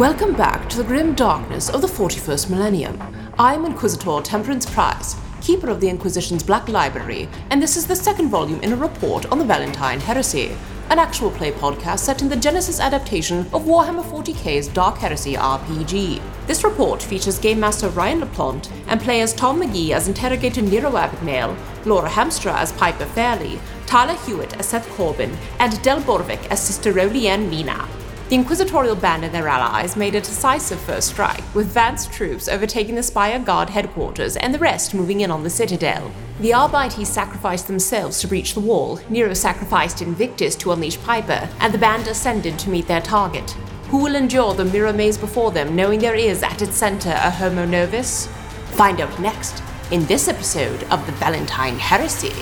Welcome back to the grim darkness of the 41st millennium. I'm Inquisitor Temperance Price, keeper of the Inquisition's Black Library, and this is the second volume in a report on the Valentyne Heresy, an actual play podcast set in the Genesys adaptation of Warhammer 40k's Dark Heresy RPG. This report features Game Master Ryan LaPlante and players Tom McGee as Interrogator Nero Abagnale, Laura Hamstra as Piper Fairley, Tyler Hewitt as Seth Corbyn, and Del Borovic as Sister Olianne Mina. The Inquisitorial Band and their allies made a decisive first strike, with Vance's troops overtaking the Spire Guard headquarters and the rest moving in on the Citadel. The Arbites sacrificed themselves to breach the wall, Nero sacrificed Invictus to unleash Piper, and the band ascended to meet their target. Who will endure the mirror maze before them, knowing there is at its center a Homo Novus? Find out next in this episode of the Valentyne Heresy.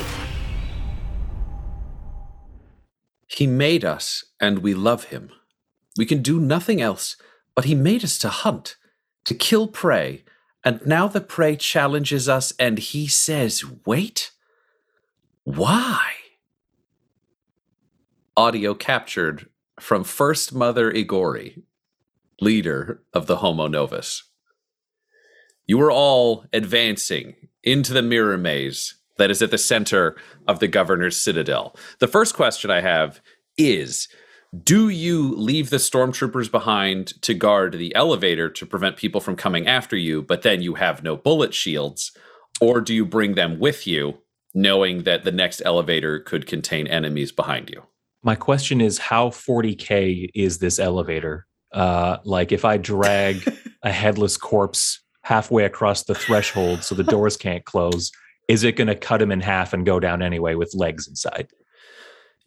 He made us, and we love him. We can do nothing else, but he made us to hunt, to kill prey, and now the prey challenges us and he says, Wait? Why? Audio captured from First Mother Igori, leader of the Homo Novus. You are all advancing into the mirror maze that is at the center of the governor's citadel. The first question I have is do you leave the stormtroopers behind to guard the elevator to prevent people from coming after you, but then you have no bullet shields? Or do you bring them with you, knowing that the next elevator could contain enemies behind you? My question is how 40K is this elevator? Uh, like, if I drag a headless corpse halfway across the threshold so the doors can't close, is it going to cut him in half and go down anyway with legs inside?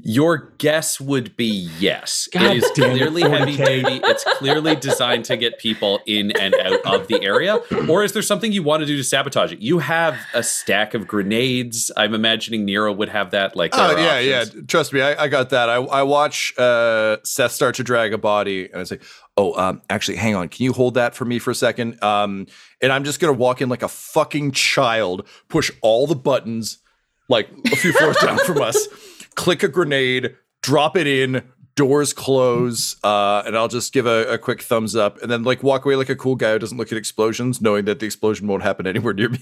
Your guess would be yes. God it is damn it, clearly heavy duty. It's clearly designed to get people in and out of the area. Or is there something you want to do to sabotage it? You have a stack of grenades. I'm imagining Nero would have that. Like, Oh are yeah, options. yeah. Trust me, I, I got that. I, I watch uh, Seth start to drag a body, and I say, "Oh, um, actually, hang on. Can you hold that for me for a second? Um, and I'm just gonna walk in like a fucking child, push all the buttons, like a few floors down from us, click a grenade, drop it in. Doors close, uh, and I'll just give a, a quick thumbs up, and then like walk away like a cool guy who doesn't look at explosions, knowing that the explosion won't happen anywhere near me.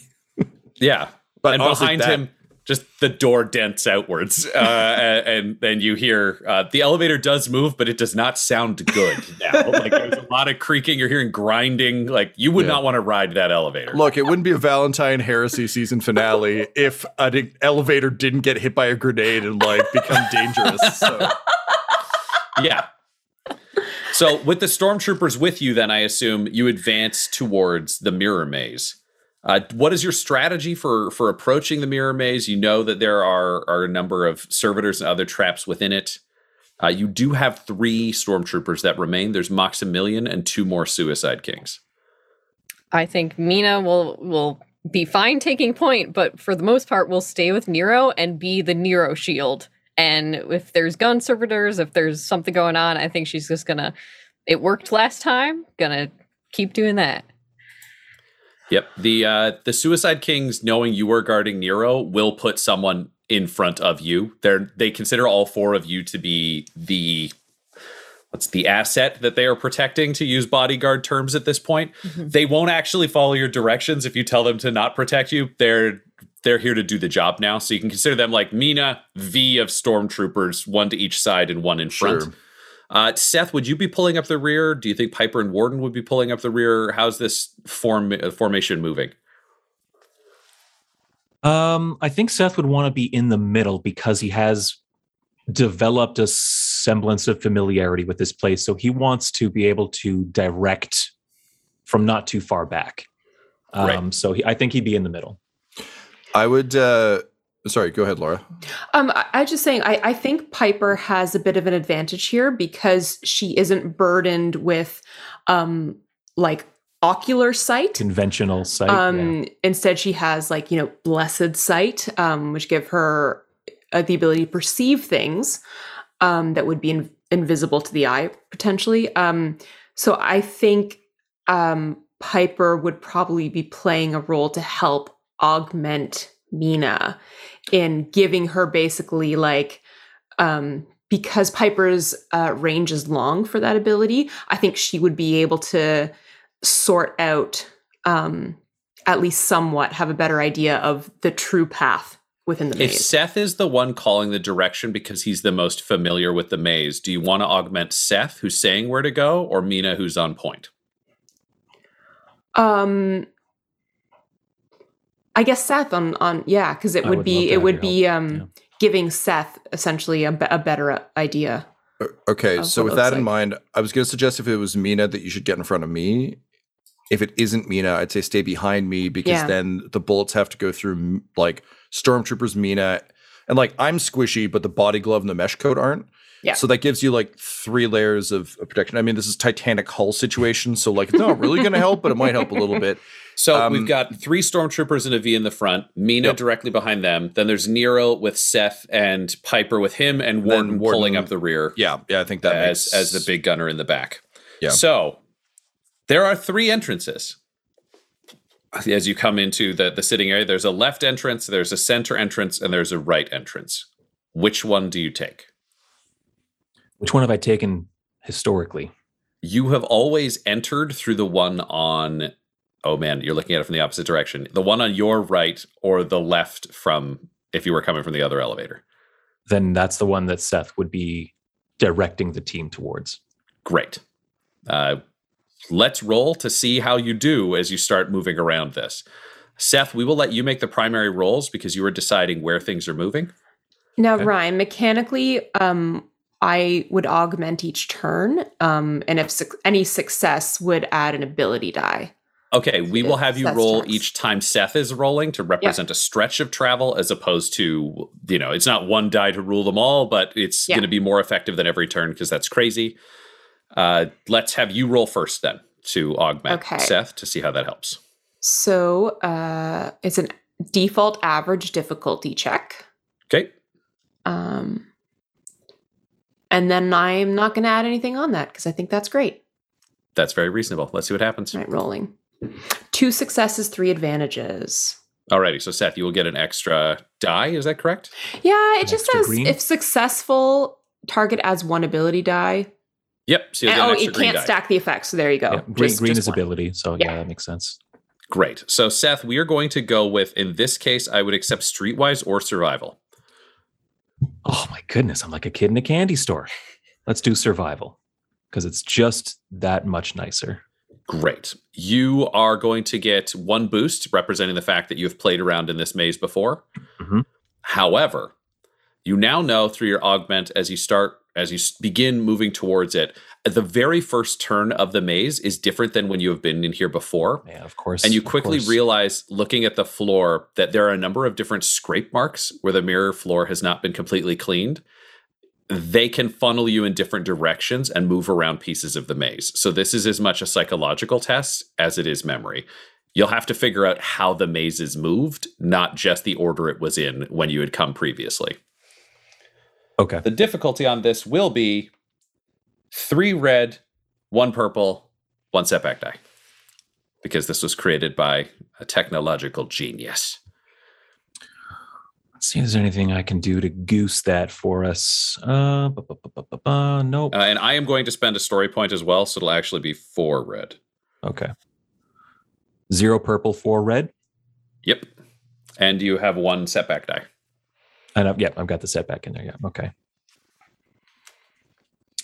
Yeah. But and honestly, behind that- him, just the door dents outwards. Uh, and then you hear uh, the elevator does move, but it does not sound good now. like there's a lot of creaking. You're hearing grinding. Like you would Yeah. not want to ride that elevator. Look, it wouldn't be a Valentyne Heresy season finale if an elevator didn't get hit by a grenade and like become dangerous. So. yeah. So with the stormtroopers with you, then I assume you advance towards the mirror maze. Uh, what is your strategy for for approaching the mirror maze? You know that there are are a number of servitors and other traps within it. Uh, you do have three stormtroopers that remain. There's Maximilian and two more Suicide Kings. I think Mina will will be fine taking point, but for the most part, will stay with Nero and be the Nero shield. And if there's gun servitors, if there's something going on, I think she's just gonna. It worked last time. Gonna keep doing that. Yep. The uh the Suicide Kings, knowing you are guarding Nero, will put someone in front of you. They're they consider all four of you to be the what's the asset that they are protecting to use bodyguard terms at this point. They won't actually follow your directions if you tell them to not protect you. They're they're here to do the job now. So you can consider them like Mina, V of stormtroopers, one to each side and one in front. Sure. Uh, Seth, would you be pulling up the rear? Do you think Piper and Warden would be pulling up the rear? How's this form uh, formation moving? Um, I think Seth would want to be in the middle because he has developed a semblance of familiarity with this place. So he wants to be able to direct from not too far back. Um, Right. So he, I think he'd be in the middle. I would. Uh, sorry, go ahead, Laura. Um, I, I was just saying, I, I think Piper has a bit of an advantage here because she isn't burdened with, um, like ocular sight. Conventional sight. Um, yeah. Instead, she has like you know blessed sight, um, which give her uh, the ability to perceive things um, that would be in- invisible to the eye potentially. Um, so I think um, Piper would probably be playing a role to help augment Mina in giving her basically like um, because Piper's uh, range is long for that ability. I think she would be able to sort out um, at least somewhat have a better idea of the true path within the maze. If. Seth is the one calling the direction because he's the most familiar with the maze, do you want to augment Seth, who's saying where to go, or Mina, who's on point? um, I guess Seth on on yeah, because it would, would be it would be um Yeah. giving Seth essentially a, a better idea. Okay, so with that looks in mind, I was going to suggest if it was Mina that you should get in front of me. If it isn't Mina, I'd say stay behind me because Yeah. then the bullets have to go through like stormtroopers, Mina, and like I'm squishy, but the body glove and the mesh coat aren't. Yeah. So that gives you like three layers of, of protection. I mean, this is Titanic hull situation, so like it's not really going to help, but it might help a little bit. So Um, we've got three stormtroopers and a V in the front, Mina Yep. directly behind them. Then there's Nero with Seth and Piper with him, and Warden, Warden- pulling up the rear Yeah, yeah, I think that as makes as the big gunner in the back. Yeah. So there are three entrances. As you come into the the sitting area, there's a left entrance, there's a center entrance, and there's a right entrance. Which one do you take? Which one have I taken historically? You have always entered through the one on. Oh man, you're looking at it from the opposite direction. The one on your right or the left from if you were coming from the other elevator. Then that's the one that Seth would be directing the team towards. Great. Uh, let's roll to see how you do as you start moving around this. Seth, we will let you make the primary rolls because you are deciding where things are moving. Now, Okay. Ryan, mechanically, um, I would augment each turn, um, and if suc any success would add an ability die. Okay, we will have you roll each time Seth is rolling to represent a stretch of travel as opposed to, you know, it's not one die to rule them all, but it's Yeah. going to be more effective than every turn because that's crazy. Uh, let's have you roll first then to augment Okay. Seth to see how that helps. So uh, it's a default average difficulty check. Okay. Um, and then I'm not going to add anything on that because I think that's great. That's very reasonable. Let's see what happens. Right, rolling. Two successes, three advantages. Alrighty, so Seth, you will get an extra die. Is that correct? Yeah, it An just says green? if successful, target adds one ability die. Yep. So you'll And- get an oh, it can't die. stack the effects. So there you go. Yeah, green, Just- green just is one. ability, so yeah. Yeah. that makes sense. Great. So Seth, we are going to go with in this case, I would accept streetwise or survival. Oh my goodness, I'm like a kid in a candy store. Let's do survival because it's just that much nicer. Great. You are going to get one boost representing the fact that you have played around in this maze before. Mhm. However, you now know through your augment as you start as you begin moving towards it, the very first turn of the maze is different than when you have been in here before. Yeah, of course. And you quickly realize, looking at the floor, that there are a number of different scrape marks where the mirror floor has not been completely cleaned. They can funnel you in different directions and move around pieces of the maze. So, this is as much a psychological test as it is memory. You'll have to figure out how the maze is moved, not just the order it was in when you had come previously. Okay. The difficulty on this will be three red, one purple, one setback die. Because this was created by a technological genius. Let's see if there's anything I can do to goose that for us. Uh, bu- bu- bu- nope. Uh, and I am going to spend a story point as well, so it'll actually be four red. okay. Zero purple, four red. Yep. And you have one setback die. And I've, yeah, I've got the setback in there. Yeah. Okay.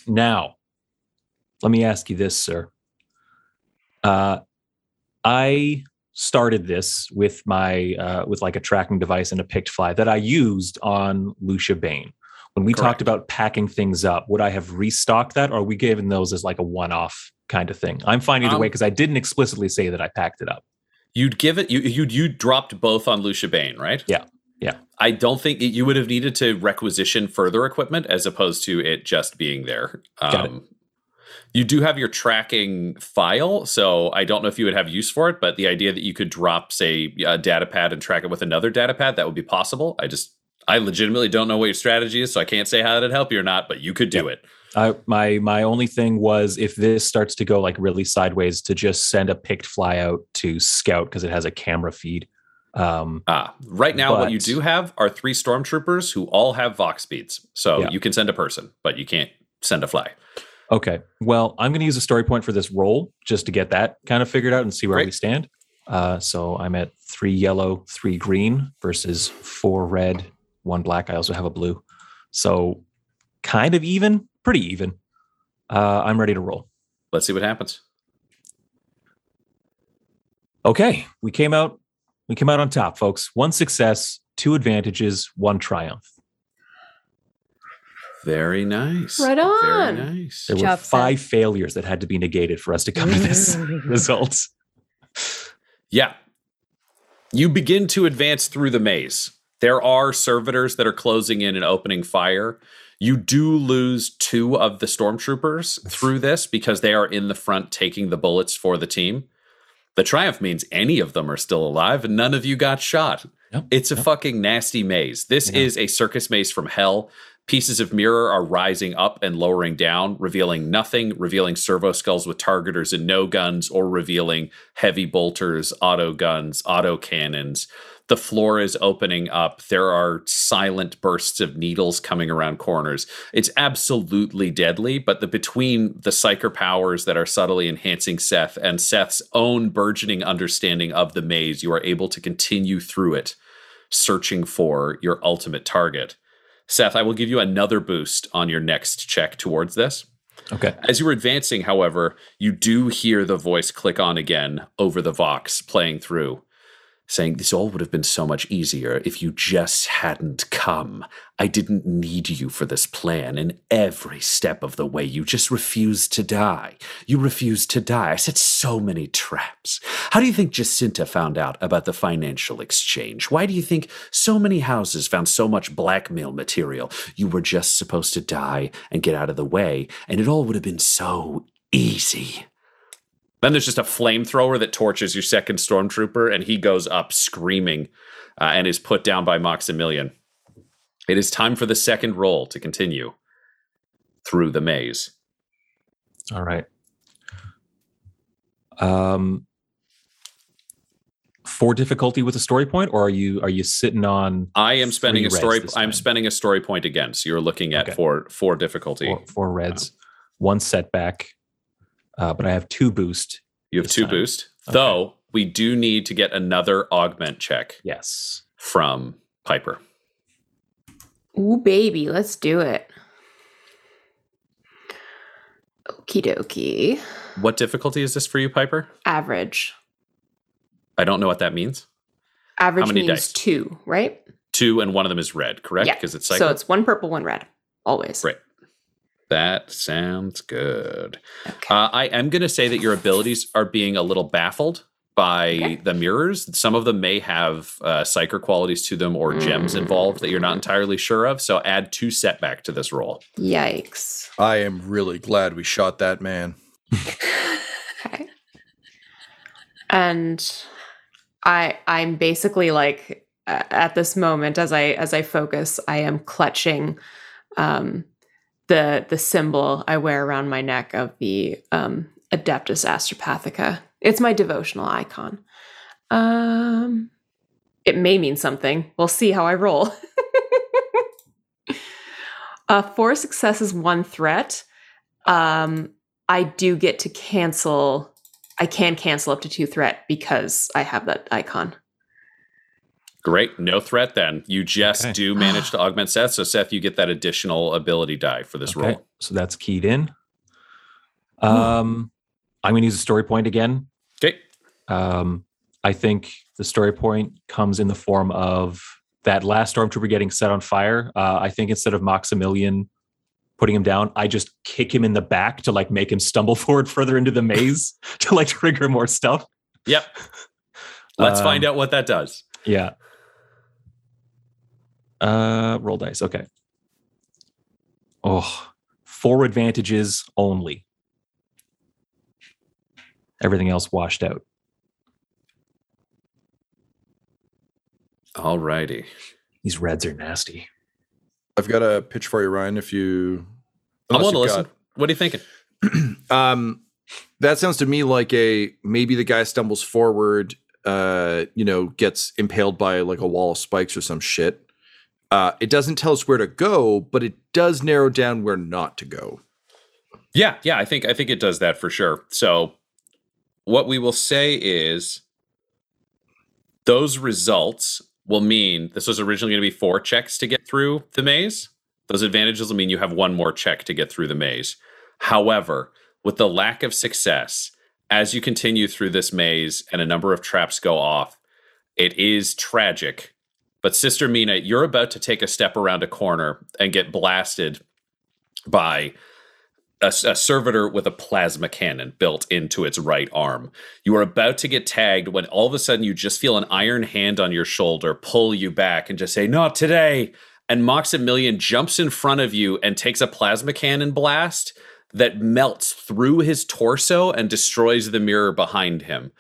Now, let me ask you this, sir. Uh, I started this with my uh, with like a tracking device and a picked fly that I used on Lucia Bain. When we Correct. talked about packing things up, would I have restocked that, or are we giving those as like a one-off kind of thing? I'm fine either way Um, because I didn't explicitly say that I packed it up. You'd give it you you you dropped both on Lucia Bain, right? Yeah. Yeah. I don't think you would have needed to requisition further equipment as opposed to it just being there. Um, Got it. You do have your tracking file, so I don't know if you would have use for it, but the idea that you could drop, say, a data pad and track it with another data pad, that would be possible. I just, I legitimately don't know what your strategy is, so I can't say how that'd help you or not, but you could do it. I, my my only thing was if this starts to go like really sideways, to just send a picked fly out to scout because it has a camera feed. Um, Ah, right now, what you do have are three stormtroopers who all have Vox beads. So Yeah. you can send a person, but you can't send a fly. Okay. Well, I'm going to use a story point for this roll just to get that kind of figured out and see where Great. we stand. Uh, so I'm at three yellow, three green versus four red, one black. I also have a blue. So kind of even, pretty even. Uh, I'm ready to roll. Let's see what happens. Okay. We came out. We came out on top, folks. One success, two advantages, one triumph. Very nice. Right on. Very nice. There were job, Seth. five failures that had to be negated for us to come to this result. Yeah. You begin to advance through the maze. There are servitors that are closing in and opening fire. You do lose two of the stormtroopers through this because they are in the front taking the bullets for the team. The triumph means any of them are still alive and none of you got shot. Yep, It's a yep. fucking nasty maze. This Yeah. is a circus maze from hell. Pieces of mirror are rising up and lowering down, revealing nothing, revealing servo skulls with targeters and no guns, or revealing heavy bolters, auto guns, auto cannons. The floor is opening up. There are silent bursts of needles coming around corners. It's absolutely deadly, but the between the psyker powers that are subtly enhancing Seth and Seth's own burgeoning understanding of the maze, you are able to continue through it, searching for your ultimate target. Seth, I will give you another boost on your next check towards this. Okay. As you were advancing, however, you do hear the voice click on again over the Vox playing through, saying, This all would have been so much easier if you just hadn't come. I didn't need you for this plan, and every step of the way you just refused to die. You refused to die. I set so many traps. How do you think Jacinta found out about the financial exchange? Why do you think so many houses found so much blackmail material? You were just supposed to die and get out of the way, and it all would have been so easy. Then there's just a flamethrower that torches your second stormtrooper, and he goes up screaming uh, and is put down by Maximilian. It is time for the second roll to continue through the maze. All right. Um, for difficulty with a story point, or are you are you sitting on I am spending a story. I'm spending a story point again. So you're looking at Okay. for for difficulty. four, four reds, one setback, uh, but I have two boost. you have two time. boost, Okay. though. We do need to get another augment check Yes. from Piper. Ooh, baby, let's do it. Okie dokie. What difficulty is this for you, Piper? Average. I don't know what that means. Average many means dice? two, right? Two, and one of them is red, correct? Yeah. Because it's So cycle. it's one purple, one red. Always. Right. That sounds good. Okay. Uh, I am going to say that your abilities are being a little baffled by Okay. the mirrors. Some of them may have uh, psyker qualities to them or gems Mm. involved that you're not entirely sure of. So add two setback to this roll. Yikes. I am really glad we shot that man. Okay. And I I'm basically like at this moment as I as I focus, I am clutching um the the symbol I wear around my neck of the um Adeptus Astropathica. It's my devotional icon. Um it may mean something. We'll see how I roll. uh four successes, one threat. Um I do get to cancel. I can cancel up to two threat because I have that icon. Great. No threat then. You just Okay. do manage to augment Seth. So, Seth, you get that additional ability die for this Okay, roll. So that's keyed in. Um, I'm going to use a story point again. Okay. Um, I think the story point comes in the form of that last stormtrooper getting set on fire. Uh, I think instead of Maximilian putting him down, I just kick him in the back to like make him stumble forward further into the maze to like trigger more stuff. Yep. Let's Um, find out what that does. Yeah. Uh, roll dice. Okay. Oh, four advantages only. Everything else washed out. All righty. These reds are nasty. I've got a pitch for you, Ryan. If you, I want to unless you've listen. What are you thinking? um, that sounds to me like a maybe the guy stumbles forward, uh, you know, gets impaled by like a wall of spikes or some shit. Uh, it doesn't tell us where to go, but it does narrow down where not to go. Yeah, yeah, I think I think it does that for sure. So what we will say is those results will mean this was originally going to be four checks to get through the maze. Those advantages will mean you have one more check to get through the maze. However, with the lack of success, as you continue through this maze and a number of traps go off, it is tragic. But Sister Mina, you're about to take a step around a corner and get blasted by a, a servitor with a plasma cannon built into its right arm. You are about to get tagged when all of a sudden you just feel an iron hand on your shoulder pull you back and just say, Not today. And Maximilian jumps in front of you and takes a plasma cannon blast that melts through his torso and destroys the mirror behind him.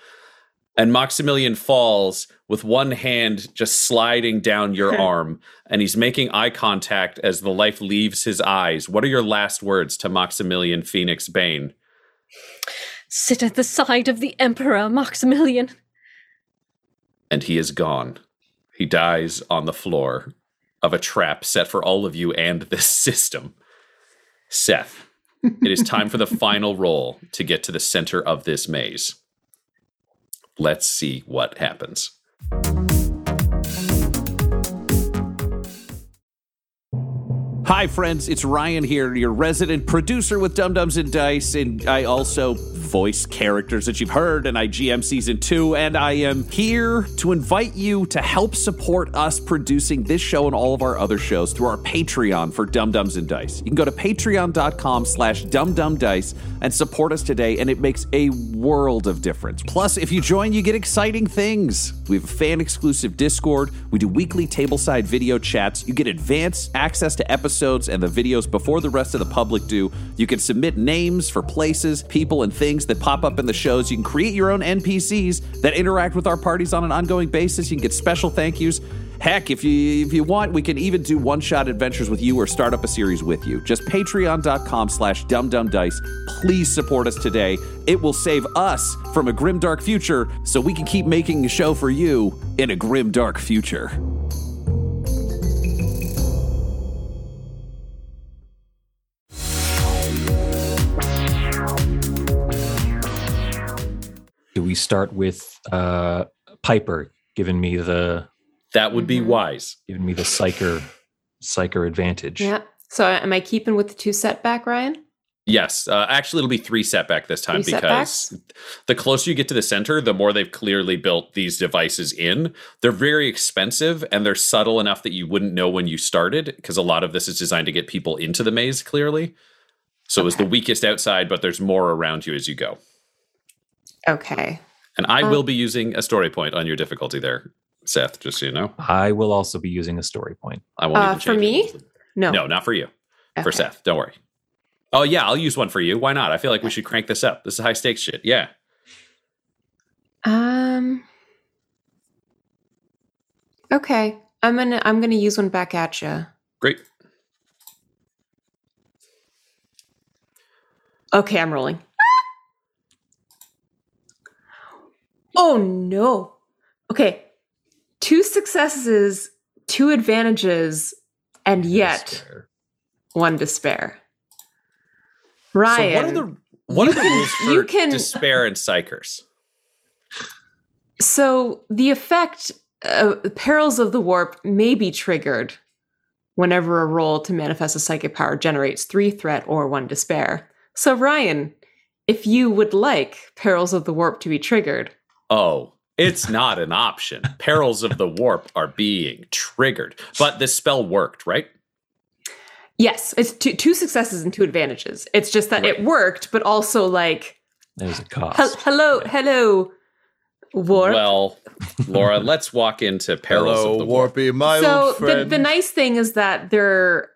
And Maximilian falls with one hand just sliding down your arm, and he's making eye contact as the life leaves his eyes. What are your last words to Maximilian Phoenix Bane? Sit at the side of the Emperor, Maximilian. And he is gone. He dies on the floor of a trap set for all of you and this system. Seth, it is time for the final roll to get to the center of this maze. Let's see what happens. Hi, friends. It's Ryan here, your resident producer with Dumb-Dumbs and Dice, and I also voice characters that you've heard in IGM Season 2, and I am here to invite you to help support us producing this show and all of our other shows through our Patreon for Dumb-Dumbs and Dice. You can go to patreon.com slash dumbdumbdice and support us today, and it makes a world of difference. Plus, if you join, you get exciting things. We have a fan-exclusive Discord. We do weekly tableside video chats. You get advanced access to episodes and the videos before the rest of the public do. You can submit names for places, people, and things that pop up in the shows. You can create your own NPCs that interact with our parties on an ongoing basis. You can get special thank yous. Heck, if you if you want, we can even do one-shot adventures with you or start up a series with you. Just patreon.com slash dumbdumbdice. Please support us today. It will save us from a grim dark future so we can keep making a show for you in a grim dark future. Do we start with uh, Piper giving me the That would be Mhm. wise. giving me the psyker psyker advantage? Yeah. So am I keeping with the two setback, Ryan? Yes, uh, actually, it'll be three setback this time Three because setbacks? the closer you get to the center, the more they've clearly built these devices in. They're very expensive and they're subtle enough that you wouldn't know when you started because a lot of this is designed to get people into the maze clearly. So it was the weakest outside, but there's more around you as you go. Okay. And I Um, will be using a story point on your difficulty there, Seth, just so you know. I will also be using a story point. I won't Uh, even for me? it. No. No, not for you. For Seth. Don't worry. Oh, yeah, I'll use one for you. Why not? I feel like we should crank this up. This is high stakes shit. Yeah. Um. Okay. I'm gonna I'm gonna use one back at you. Great. Okay, I'm rolling. Oh no. Okay. Two successes, two advantages, and yet Despair. one despair. Ryan. So what are the what are the rules for you can- despair and psykers? So the effect, uh, perils of the warp, may be triggered whenever a roll to manifest a psychic power generates three threat or one despair. So Ryan, if you would like perils of the warp to be triggered, Oh, it's not an option. Perils of the warp are being triggered. But this spell worked, right? yes, it's two, two successes and two advantages. It's just that it worked, but also like, There's a cost. hel- hello, hello, warp. Well, Laura, let's walk into perils Hello, of the warp. Warpy, my so old the, the nice thing is that there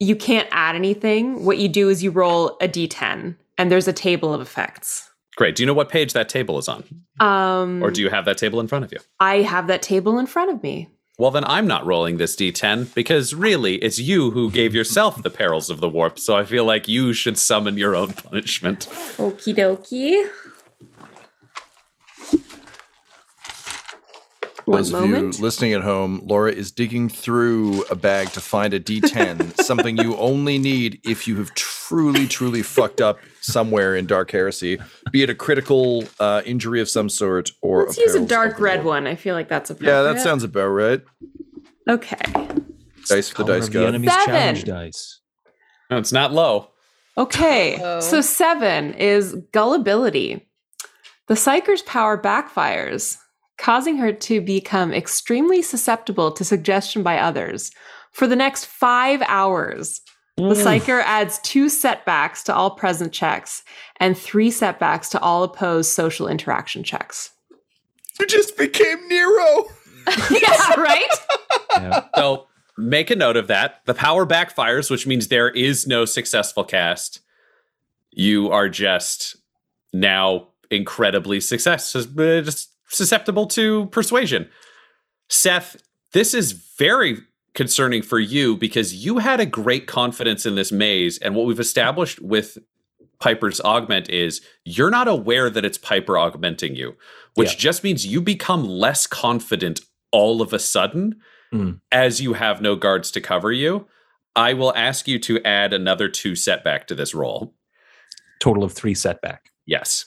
you can't add anything what you do is you roll a d10 and there's a table of effects Great. Do you know what page that table is on? Um, Or do you have that table in front of you? I have that table in front of me. Well, then I'm not rolling this d10 because really it's you who gave yourself the perils of the warp. So I feel like you should summon your own punishment. Okie dokie. One Those of you listening at home, Laura is digging through a bag to find a D10, something you only need if you have truly, truly fucked up somewhere in Dark Heresy, be it a critical uh, injury of some sort or Let's use a dark red Lord. one. I feel like that's appropriate. Yeah, that sounds about right. okay. Dice for the Color dice of the god. enemy's Seven. challenge dice. No, it's not low. Okay, Uh-oh. so seven is gullibility. The psyker's power backfires, causing her to become extremely susceptible to suggestion by others. For the next five hours, the psyker adds two setbacks to all present checks and three setbacks to all opposed social interaction checks. You just became Nero. yeah, right? Yeah. So make a note of that. The power backfires, which means there is no successful cast. You are just now incredibly success, uh, just susceptible to persuasion. Seth, this is very concerning for you because you had a great confidence in this maze. And what we've established with Piper's augment is you're not aware that it's Piper augmenting you, which Yeah. just means you become less confident all of a sudden Mm. as you have no guards to cover you. I will ask you to add another two setback to this roll. Total of three setback. Yes.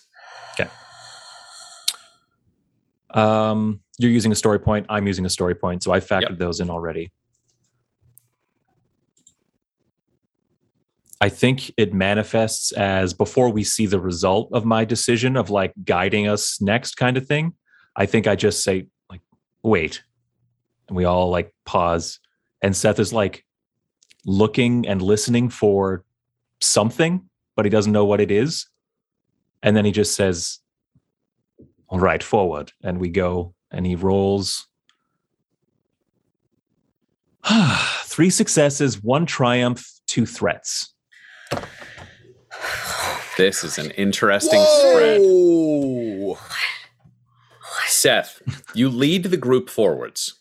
Um, you're using a story point. I'm using a story point, so I factored Yep. those in already. I think it manifests as before we see the result of my decision of like guiding us next kind of thing. I think I just say like, wait, and we all like pause, and Seth is like looking and listening for something, but he doesn't know what it is, and then he just says, all right, forward. And we go, and he rolls. Three successes, one triumph, two threats. This is an interesting spread. Seth, you lead the group forwards.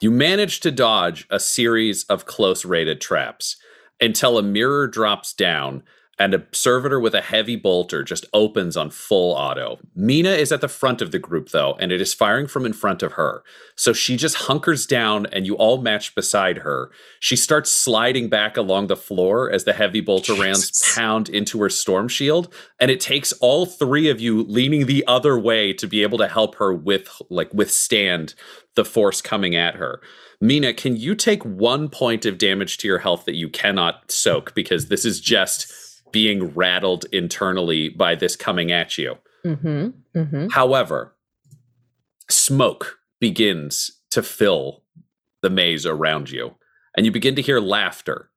You manage to dodge a series of close rated traps until a mirror drops down and a servitor with a heavy bolter just opens on full auto. Mina is at the front of the group though, and it is firing from in front of her. So she just hunkers down and you all match beside her. She starts sliding back along the floor as the heavy bolter rounds pound into her storm shield, and it takes all three of you leaning the other way to be able to help her with like withstand the force coming at her. Mina, can you take one point of damage to your health that you cannot soak because this is just being rattled internally by this coming at you? Mm-hmm. Mm-hmm. However, smoke begins to fill the maze around you, and you begin to hear laughter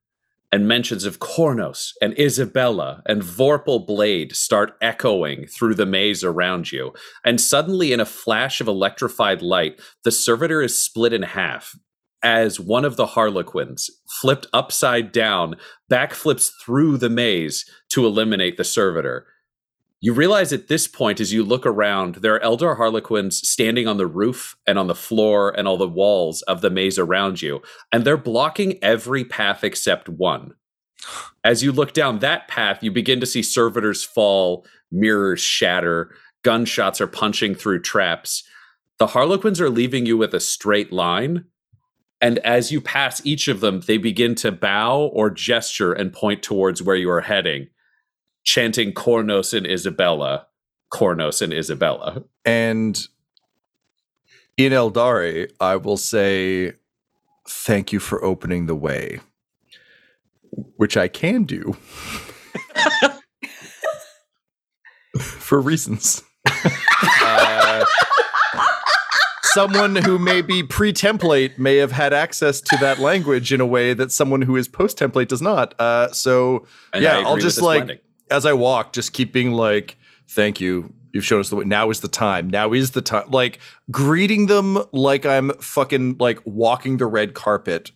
and mentions of Cornos and Isabella and Vorpal Blade start echoing through the maze around you. And suddenly, in a flash of electrified light, the servitor is split in half as one of the Harlequins, flipped upside down, backflips through the maze to eliminate the servitor. You realize at this point, as you look around, there are elder harlequins standing on the roof and on the floor and all the walls of the maze around you, and they're blocking every path except one. As you look down that path, you begin to see servitors fall, mirrors shatter, gunshots are punching through traps. The harlequins are leaving you with a straight line. And as you pass each of them, they begin to bow or gesture and point towards where you are heading chanting Cornos and Isabella, Cornos and Isabella. And in Eldari, I will say, thank you for opening the way, which I can do for reasons. Someone who may be pre template may have had access to that language in a way that someone who is post template does not. Uh, so, And yeah, I'll just like, blending. as I walk, just keep being like, thank you. You've shown us the way. Now is the time. Now is the time. Like greeting them like I'm fucking like walking the red carpet.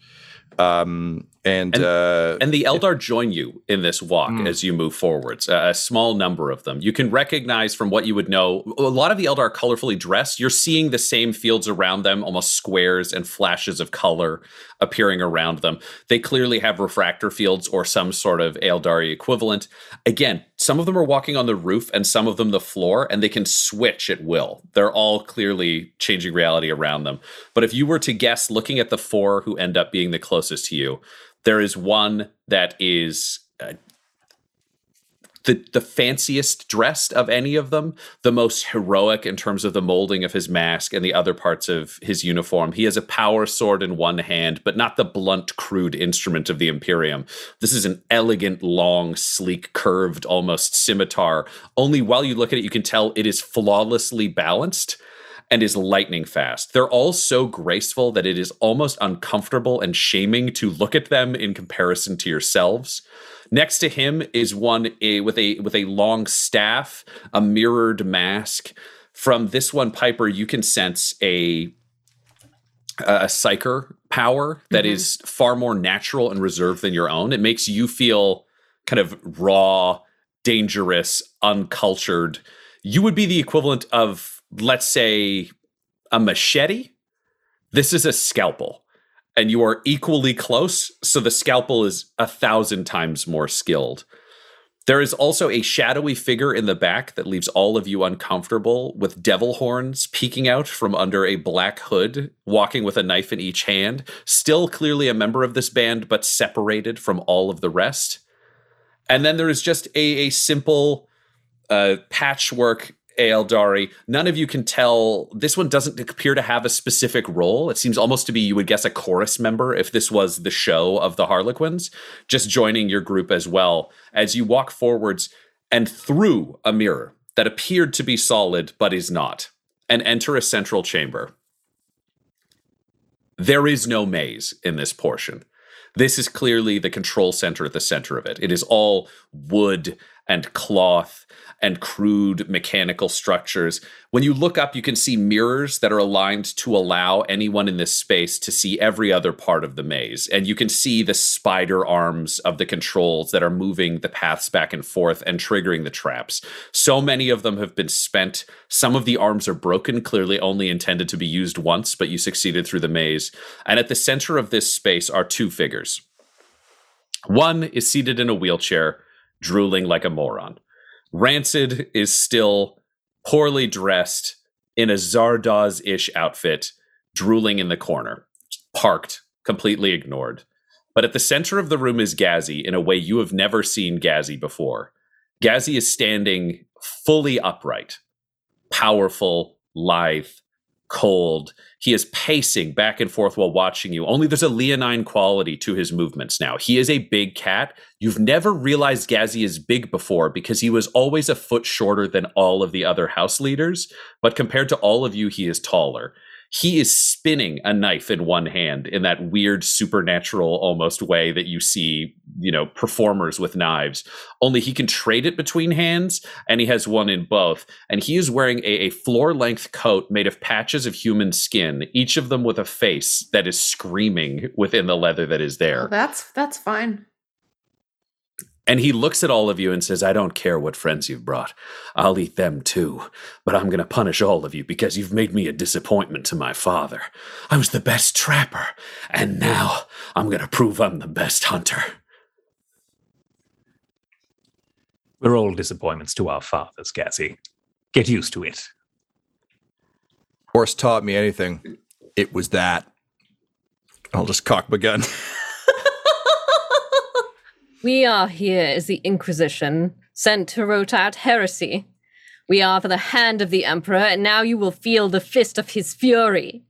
Um, And, And- uh, And the Eldar join you in this walk Mm. as you move forwards, a, a small number of them. You can recognize from what you would know, a lot of the Eldar are colorfully dressed. You're seeing the same fields around them, almost squares and flashes of color appearing around them. They clearly have refractor fields or some sort of Eldari equivalent. Again, some of them are walking on the roof and some of them the floor, and they can switch at will. They're all clearly changing reality around them. But if you were to guess, looking at the four who end up being the closest to you, there is one that is uh, the the fanciest dressed of any of them, the most heroic in terms of the molding of his mask and the other parts of his uniform. He has a power sword in one hand, but not the blunt, crude instrument of the Imperium. This is an elegant, long, sleek, curved, almost scimitar. Only while you look at it, you can tell it is flawlessly balanced and is lightning fast. They're all so graceful that it is almost uncomfortable and shaming to look at them in comparison to yourselves. Next to him is one a, with a with a long staff, a mirrored mask. From this one, Piper, you can sense a a psyker power that mm-hmm. is far more natural and reserved than your own. It makes you feel kind of raw, dangerous, uncultured. You would be the equivalent of, let's say, a machete. This is a scalpel and you are equally close. So the scalpel is a thousand times more skilled. There is also a shadowy figure in the back that leaves all of you uncomfortable with devil horns peeking out from under a black hood, walking with a knife in each hand. Still clearly a member of this band, but separated from all of the rest. And then there is just a, a simple uh, patchwork Aeldari. None of you can tell. This one doesn't appear to have a specific role. It seems almost to be, you would guess, a chorus member if this was the show of the Harlequins, just joining your group as well as you walk forwards and through a mirror that appeared to be solid but is not, and enter a central chamber. There is no maze in this portion. This is clearly the control center at the center of it. It is all wood and cloth and crude mechanical structures. When you look up, you can see mirrors that are aligned to allow anyone in this space to see every other part of the maze. And you can see the spider arms of the controls that are moving the paths back and forth and triggering the traps. So many of them have been spent. Some of the arms are broken, clearly only intended to be used once, but you succeeded through the maze. And at the center of this space are two figures. One is seated in a wheelchair, drooling like a moron. Rancid is still poorly dressed in a Zardoz ish outfit, drooling in the corner, parked, completely ignored. But at the center of the room is Gazi in a way you have never seen Gazi before. Gazi is standing fully upright, powerful, lithe, cold. He is pacing back and forth while watching you. Only there's a leonine quality to his movements now. He is a big cat. You've never realized Gazi is big before because he was always a foot shorter than all of the other house leaders. But compared to all of you, he is taller. He is spinning a knife in one hand in that weird supernatural almost way that you see, you know, performers with knives. Only he can trade it between hands and he has one in both. And he is wearing a, a floor length coat made of patches of human skin, each of them with a face that is screaming within the leather that is there. Well, that's that's fine. And he looks at all of you and says, I don't care what friends you've brought. I'll eat them too. But I'm going to punish all of you because you've made me a disappointment to my father. I was the best trapper. And now I'm going to prove I'm the best hunter. We're all disappointments to our fathers, Gazi. Get used to it. Horse taught me anything. It was that. I'll just cock my gun. We are here as the Inquisition, sent to root out heresy. We are for the hand of the Emperor, and now you will feel the fist of his fury.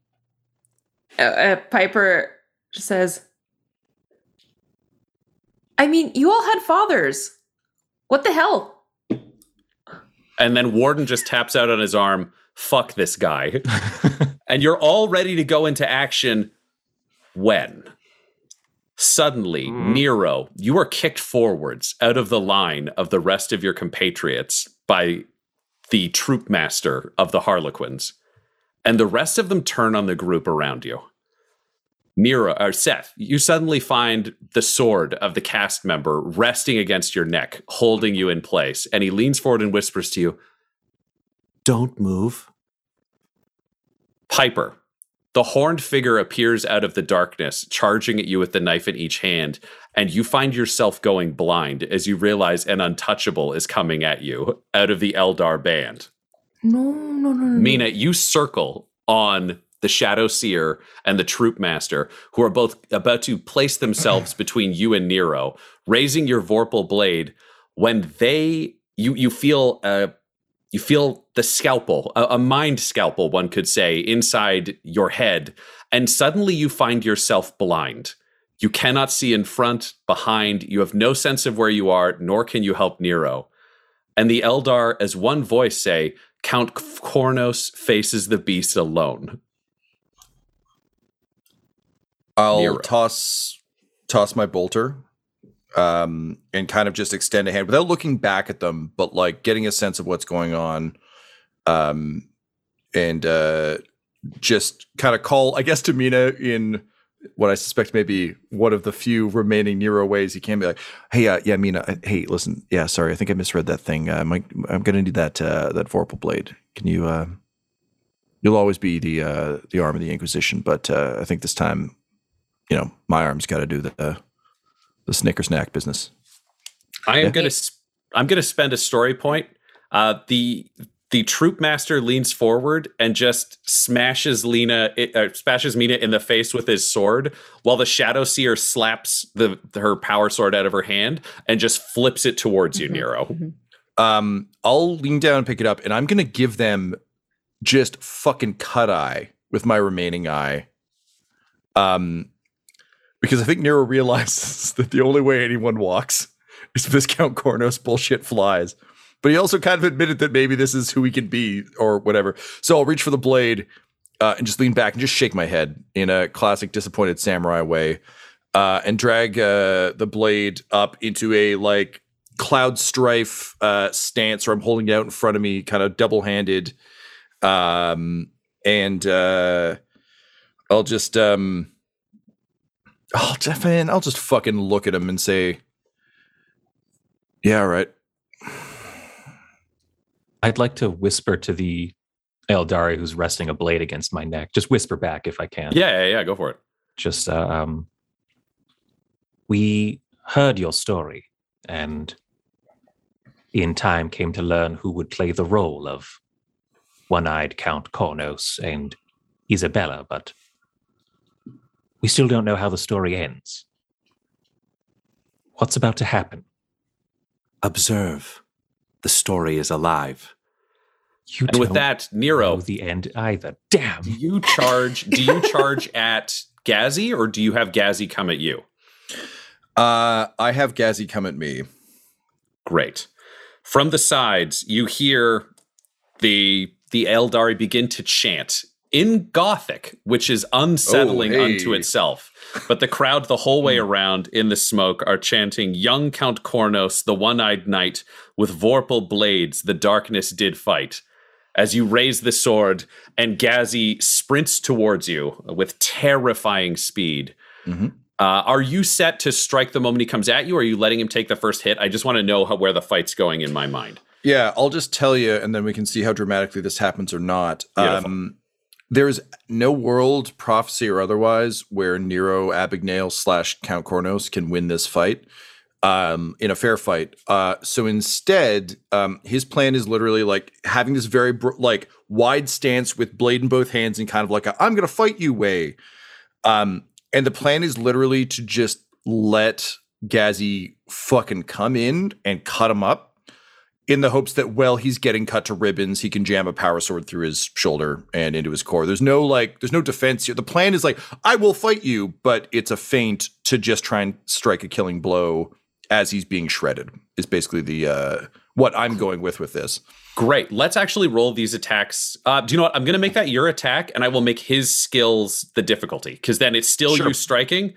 Uh, uh, Piper says, I mean, you all had fathers. What the hell? And then Warden just taps out on his arm, fuck this guy. and you're all ready to go into action when suddenly hmm. Nero, you are kicked forwards out of the line of the rest of your compatriots by the troop master of the Harlequins. And the rest of them turn on the group around you. Nero or Seth, you suddenly find the sword of the cast member resting against your neck, holding you in place. And he leans forward and whispers to you, Don't move. Piper, the horned figure appears out of the darkness, charging at you with the knife in each hand, and you find yourself going blind as you realize an untouchable is coming at you out of the Eldar band. No, no, no, no. Mina, you circle on the Shadow Seer and the Troop Master, who are both about to place themselves between you and Nero, raising your Vorpal blade when they you you feel uh you feel the scalpel, a, a mind scalpel, one could say, inside your head, and suddenly you find yourself blind. You cannot see in front, behind, you have no sense of where you are, nor can you help Nero. And the Eldar, as one voice, say, Count Kornos faces the beast alone. I'll Nero. toss toss my bolter um and kind of just extend a hand without looking back at them but like getting a sense of what's going on um and uh just kind of call i guess to mina in what i suspect may be one of the few remaining nero ways he can be like hey uh, yeah mina uh, hey listen yeah sorry i think i misread that thing uh, my, i'm gonna need that uh that vorpal blade can you uh you'll always be the uh the arm of the inquisition but uh i think this time you know, my arm's got to do the uh, the snicker snack business. I am Yeah. gonna sp- I'm gonna spend a story point. Uh, the the troop master leans forward and just smashes Lena uh, smashes Mina in the face with his sword, while the shadow seer slaps the her power sword out of her hand and just flips it towards you, Mhm. Nero. Mhm. Um, I'll lean down and pick it up, and I'm gonna give them just fucking cut eye with my remaining eye. Um, because I think Nero realizes that the only way anyone walks is if this Count Kornos bullshit flies. But he also kind of admitted that maybe this is who he can be or whatever. So I'll reach for the blade uh, and just lean back and just shake my head in a classic disappointed samurai way uh, and drag uh, the blade up into a like cloud strife uh, stance where I'm holding it out in front of me, kind of double handed. Um, and uh, I'll just, um, I'll just, man, I'll just fucking look at him and say, yeah, right. I'd like to whisper to the Eldari who's resting a blade against my neck. Just whisper back if I can. Yeah, yeah, yeah. Go for it. Just uh, um, we heard your story, and in time came to learn who would play the role of one-eyed Count Kornos and Isabella, but we still don't know how the story ends. What's about to happen? Observe. The story is alive. You And with don't that, Nero, know the end either. Damn. do you charge? do you charge at Gazi, or do you have Gazi come at you? Uh, I have Gazi come at me. Great. From the sides, you hear the the Eldari begin to chant in Gothic, which is unsettling Oh, hey. unto itself. But the crowd the whole way around in the smoke are chanting Young Count Kornos, the one-eyed knight, with Vorpal blades the darkness did fight. As you raise the sword, and Gazi sprints towards you with terrifying speed. Mhm. Uh, are you set to strike the moment he comes at you, or are you letting him take the first hit? I just want to know how, where the fight's going in my mind. Yeah, I'll just tell you, and then we can see how dramatically this happens or not. Um, there's no world, prophecy or otherwise, where Nero Abigail slash Count Kornos can win this fight um, in a fair fight. Uh, so instead, um, his plan is literally like having this very like wide stance with blade in both hands and kind of like a, I'm gonna fight you way. Um, and the plan is literally to just let Gazi fucking come in and cut him up in the hopes that while he's getting cut to ribbons, he can jam a power sword through his shoulder and into his core. There's no like, there's no defense here. The plan is like, I will fight you, but it's a feint to just try and strike a killing blow as he's being shredded. Is basically the uh, what I'm going with with this. Great. Let's actually roll these attacks. Uh, do you know what? I'm going to make that your attack, and I will make his skills the difficulty because then it's still Sure. you striking.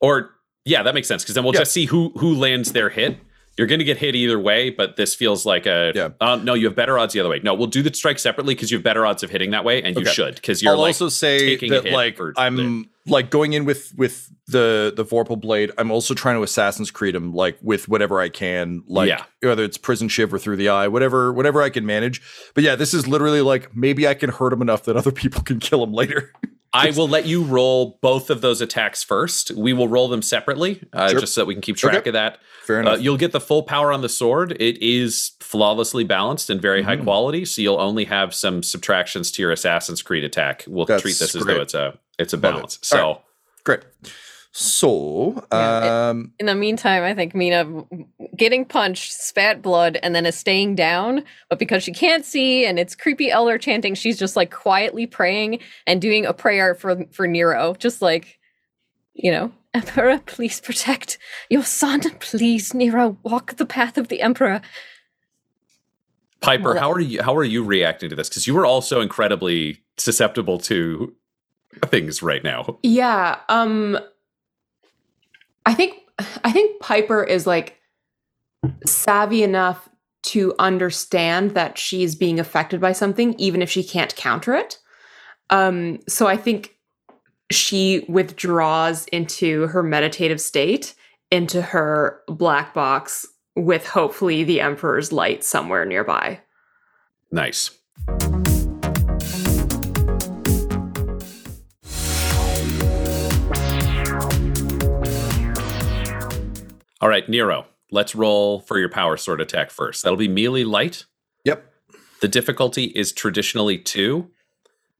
Or yeah, that makes sense because then we'll Yeah. just see who who lands their hit. You're going to get hit either way, but this feels like a. Yeah. Uh, no, you have better odds the other way. No, we'll do the strike separately because you have better odds of hitting that way, and you should because you're I'll like also say that like I'm like going in with with the the Vorpal blade. I'm also trying to Assassin's Creed him like with whatever I can, like Yeah. whether it's prison shiv or through the eye, whatever whatever I can manage. But yeah, this is literally like maybe I can hurt him enough that other people can kill him later. I will let you roll both of those attacks first. We will roll them separately, uh, Sure. just so that we can keep track Okay. of that. Fair Uh, enough. you'll get the full power on the sword. It is flawlessly balanced and very high Mhm. quality, so you'll only have some subtractions to your Assassin's Creed attack. We'll That's treat this as great. though it's a it's a Love it. balance. So All Great. So, Yeah, um, In the meantime, I think Mina getting punched, spat blood, and then is staying down. But because she can't see and it's creepy elder chanting, she's just like quietly praying and doing a prayer for for Nero, just like, you know, Emperor, please protect your son. Please, Nero, walk the path of the Emperor. Piper, how are you how are you reacting to this? Because you were also incredibly susceptible to things right now. Yeah. Um I think I think Piper is like savvy enough to understand that she's being affected by something even if she can't counter it. Um so I think she withdraws into her meditative state into her black box with hopefully the emperor's light somewhere nearby. Nice. All right, Nero, let's roll for your power sword attack first. That'll be melee light. yep. The difficulty is traditionally two.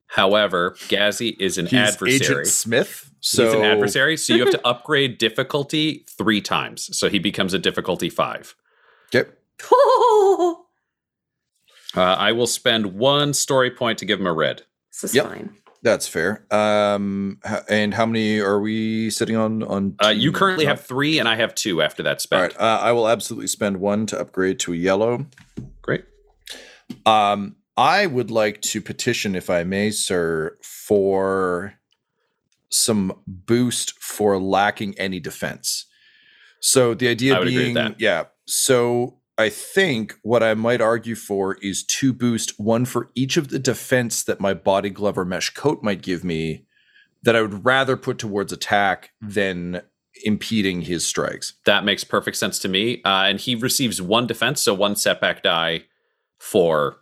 However, Gazi is an He's adversary. Agent Smith. So He's an adversary, so you have to upgrade difficulty three times. So he becomes a difficulty five. Yep. Uh, I will spend one story point to give him a red. This is Yep. fine. That's fair. Um, and how many are we sitting on? On Uh, you currently have three, and I have two after that All spend. right. Uh, I will absolutely spend one to upgrade to a yellow. Great. Um, I would like to petition, if I may, sir, for some boost for lacking any defense. So the idea I would agree with being, that. yeah. So I think what I might argue for is two boost, one for each of the defense that my body glove or mesh coat might give me, that I would rather put towards attack than impeding his strikes. That makes perfect sense to me. Uh, and he receives one defense, so one setback die for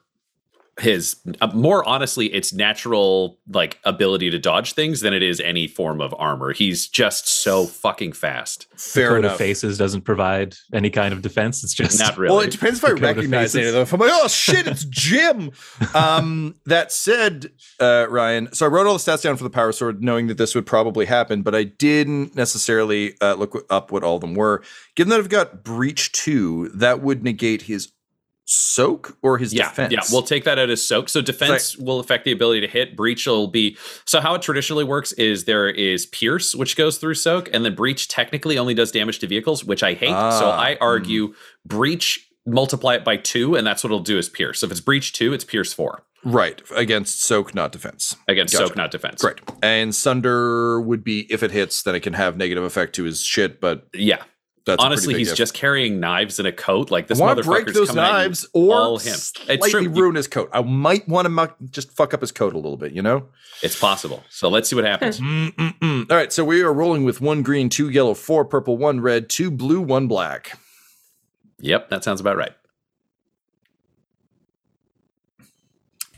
his uh, more honestly it's natural like ability to dodge things than it is any form of armor he's just so fucking fast Fair Code enough. of Faces doesn't provide any kind of defense. It's just not really Well, it depends if I The code of recognize any of them. If I'm like, oh shit, it's Jim. um, that said, uh, Ryan, so I wrote all the stats down for the power sword, knowing that this would probably happen, but I didn't necessarily uh, look up what all of them were. Given that I've got breach two, that would negate his soak or his yeah, defense. Yeah, we'll take that out as soak. So defense will affect the ability to hit. Breach will be so how it traditionally works is there is pierce, which goes through soak, and then breach technically only does damage to vehicles, which I hate. so Ah, I argue breach multiply it by two, and that's what it'll do is pierce. So if it's breach two, it's pierce four right against soak, not defense. against Gotcha. soak, not defense. Great. And Sunder would be if it hits, then it can have negative effect to his shit, but Yeah. That's Honestly, he's if. just carrying knives in a coat. Like this I want to break those coming at you knives or all him. It's true. ruin his coat. I might want to muck, just fuck up his coat a little bit, you know? It's possible. So let's see what happens. Mm-mm-mm. All right, so we are rolling with one green, two yellow, four purple, one red, two blue, one black. yep, that sounds about right.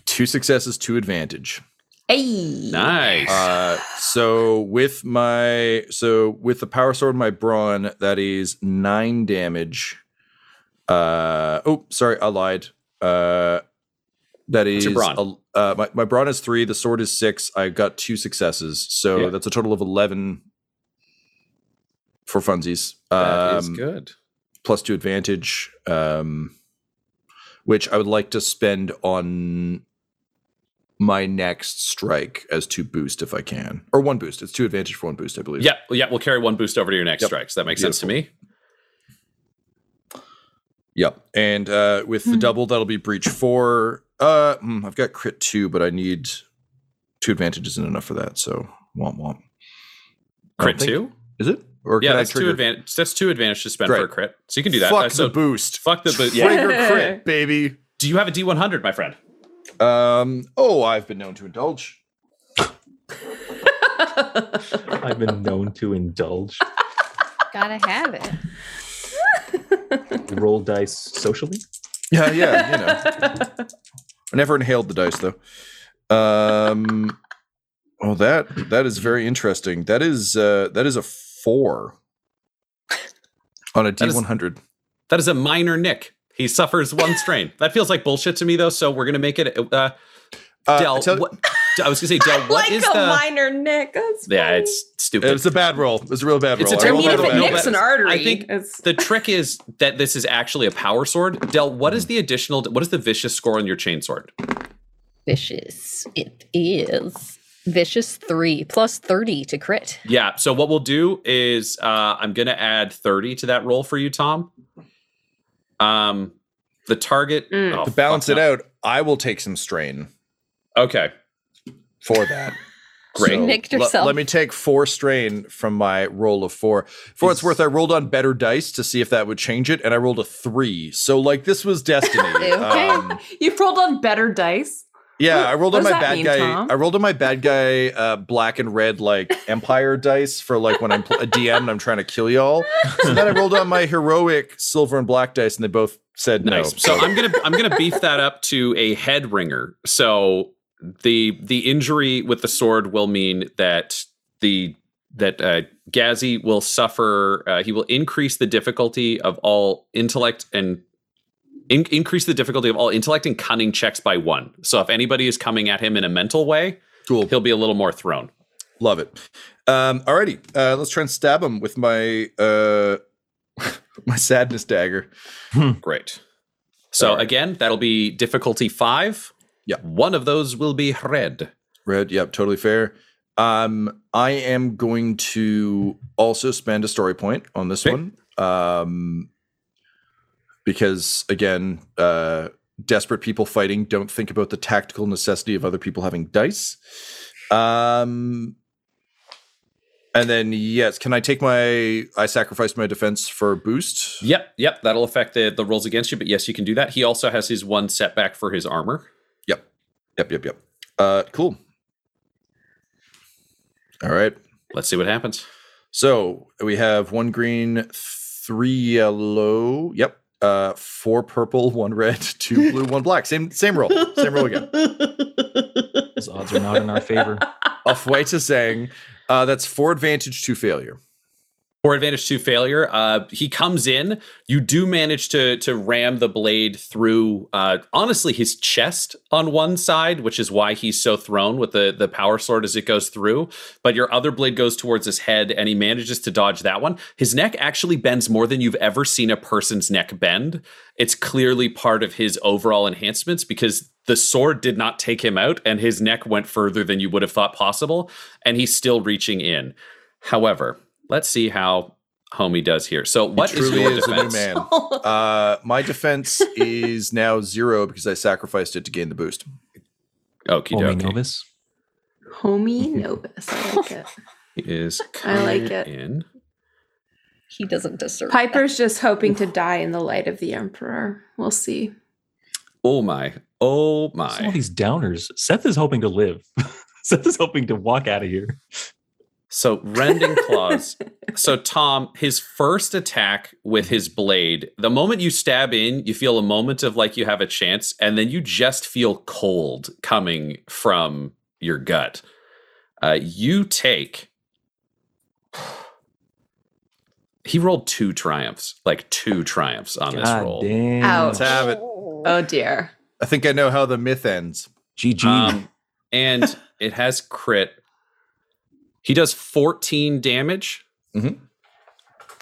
Two successes, two advantage. Hey. Nice. Uh, so with my so with the power sword, my brawn, that is nine damage. Uh oh, sorry, I lied. Uh, that What's is your brawn? a- uh, my my brawn is three. The sword is six. I got two successes, so Yeah. that's a total of eleven for funsies. that is Um, good. plus two advantage, um, which I would like to spend on my next strike as two boost if I can, or one boost. It's two advantage for one boost, I believe. Yeah, yeah, we'll carry one boost over to your next Yep. strikes. That makes sense to me. Yep. And uh, with the double, that'll be breach four. Uh, hmm, I've got crit two, but I need two advantage isn't enough for that. So womp womp. I Crit don't think- two? Is it? or Yeah, that's two trigger? advantage. That's two advantage to spend Great. for a crit. So you can do that. Fuck Uh, so the boost. fuck the boost. Yeah. Trigger crit, baby. Do you have a D100, my friend? Um. Oh, I've been known to indulge. I've been known to indulge. Gotta have it. Roll dice socially. Yeah, yeah. You know, I never inhaled the dice though. Um. Oh, that that is very interesting. That is uh that is a four on a D That is- one hundred. That is a minor nick. He suffers one strain. That feels like bullshit to me, though. So we're gonna make it. Uh, Del, what, I was gonna say, Del, what like is a the? minor nick. That's yeah, funny. it's stupid. It's a bad roll. It's a real bad It's roll. a I I rolled mean, if it a bad no, nicks but an artery, I think it's the trick is that this is actually a power sword. Del, what is the additional? What is the vicious score on your chain sword? Vicious. It is. Vicious three plus 30 to crit. Yeah. So what we'll do is uh, I'm gonna add 30 to that roll for you, Tom. Um, the target Mm. oh, To balance it no. out, I will take some strain Okay. for that. Great. You nicked le- yourself. let me take four strain from my roll of four. For what it's Is- worth, I rolled on better dice to see if that would change it, and I rolled a three. So, like, this was destiny. Okay. Um, you rolled on better dice. Yeah, What- I rolled on my bad mean, guy. Tom? I rolled on my bad guy, uh, black and red, like Empire dice for like when I'm pl- a DM and I'm trying to kill y'all. So then I rolled on my heroic silver and black dice, and they both said no. Nice. So I'm gonna I'm gonna beef that up to a head ringer. So the the injury with the sword will mean that the that uh, Gazi will suffer. Uh, he will increase the difficulty of all intellect and in- increase the difficulty of all intellect and cunning checks by one. So if anybody is coming at him in a mental way, cool. he'll be a little more thrown. Love it. Um, alrighty, uh, let's try and stab him with my uh, my sadness dagger. Great. So All right. again, that'll be difficulty five. Yeah. One of those will be red. Red, yep, totally fair. Um, I am going to also spend a story point on this Okay. one. Um, because again, uh, desperate people fighting don't think about the tactical necessity of other people having dice. Um, and then yes, can I take my? I sacrificed my defense for boost. Yep, yep, that'll affect the, the rolls against you, but yes, you can do that. He also has his one setback for his armor. Yep, yep, yep, yep. Uh, cool. All right. Let's see what happens. So we have one green, three yellow. Yep. Uh, four purple, one red, two blue, one black. Same same roll. Same roll again. Those odds are not in our favor. Off white is saying uh, that's four advantage, two failure. For advantage to failure, uh, he comes in. You do manage to to ram the blade through, uh, honestly, his chest on one side, which is why he's so thrown with the the power sword as it goes through. But your other blade goes towards his head, and he manages to dodge that one. His neck actually bends more than you've ever seen a person's neck bend. It's clearly part of his overall enhancements because the sword did not take him out, and his neck went further than you would have thought possible, and he's still reaching in. However, let's see how Homie does here. So, what is Truly your is a new defense? man. Uh, my defense is now zero because I sacrificed it to gain the boost. Okie Homie dokie. Novus. Homie Novus. I like it. He is I like it. in. he doesn't deserve Piper's just hoping to die in the light of the Emperor. We'll see. Oh my! Oh my! All these downers. Seth is hoping to live. Seth is hoping to walk out of here. So rending claws. so Tom, his first attack with his blade. The moment you stab in, you feel a moment of like you have a chance, and then you just feel cold coming from your gut. Uh, you take. He rolled two triumphs, like two triumphs on this roll. damn. Ouch. Let's have it. Oh dear. I think I know how the myth ends. GG. Um, and it has crit. He does 14 damage. Mhm.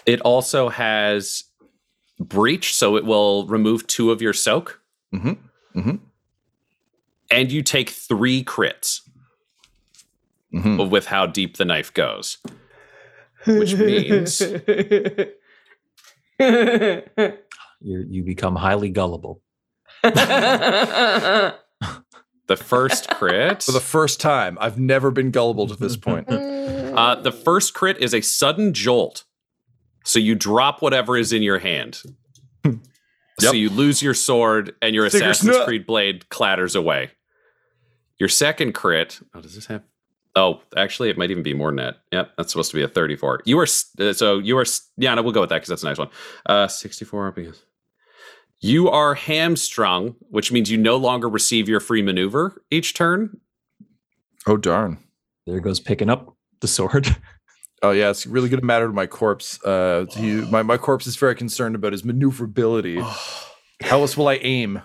It also has breach, so it will remove two of your soak. Mm-hmm. Mm-hmm. And you take three crits Mm-hmm. with how deep the knife goes. Which means You're, you become highly gullible. the first crit. For the first time, I've never been gullible to this point. Uh, the first crit is a sudden jolt So you drop whatever is in your hand. So you lose your sword and your Figure Assassin's snut. Creed blade clatters away. Your second crit. Oh, does this have? Oh, actually, it might even be more than that. Yep, that's supposed to be a 34. You are s- uh, so you are. s- Yeah, no, we'll go with that because that's a nice one. Uh, 64 because you are hamstrung, which means you no longer receive your free maneuver each turn. Oh darn. There goes picking up the sword. Oh yeah, it's really going to matter to my corpse. Uh, he, my my corpse is very concerned about his maneuverability. How else will I aim?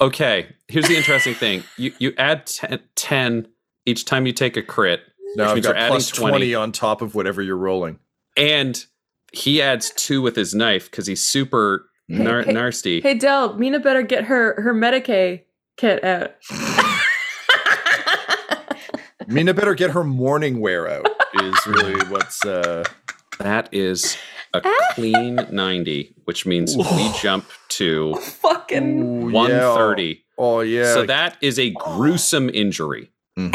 Okay, here's the interesting thing. You you add 10, 10 each time you take a crit, Now which I've means you're got adding plus 20. 20 on top of whatever you're rolling. and he adds two with his knife because he's super nar- hey, nasty. Hey Del, Mina better get her her medicae kit out. Mina better get her mourning wear out. Is really what's uh That is a clean 90, which means we jump to Fucking ooh, 130. Oh yeah. So that is a gruesome injury. Mhm.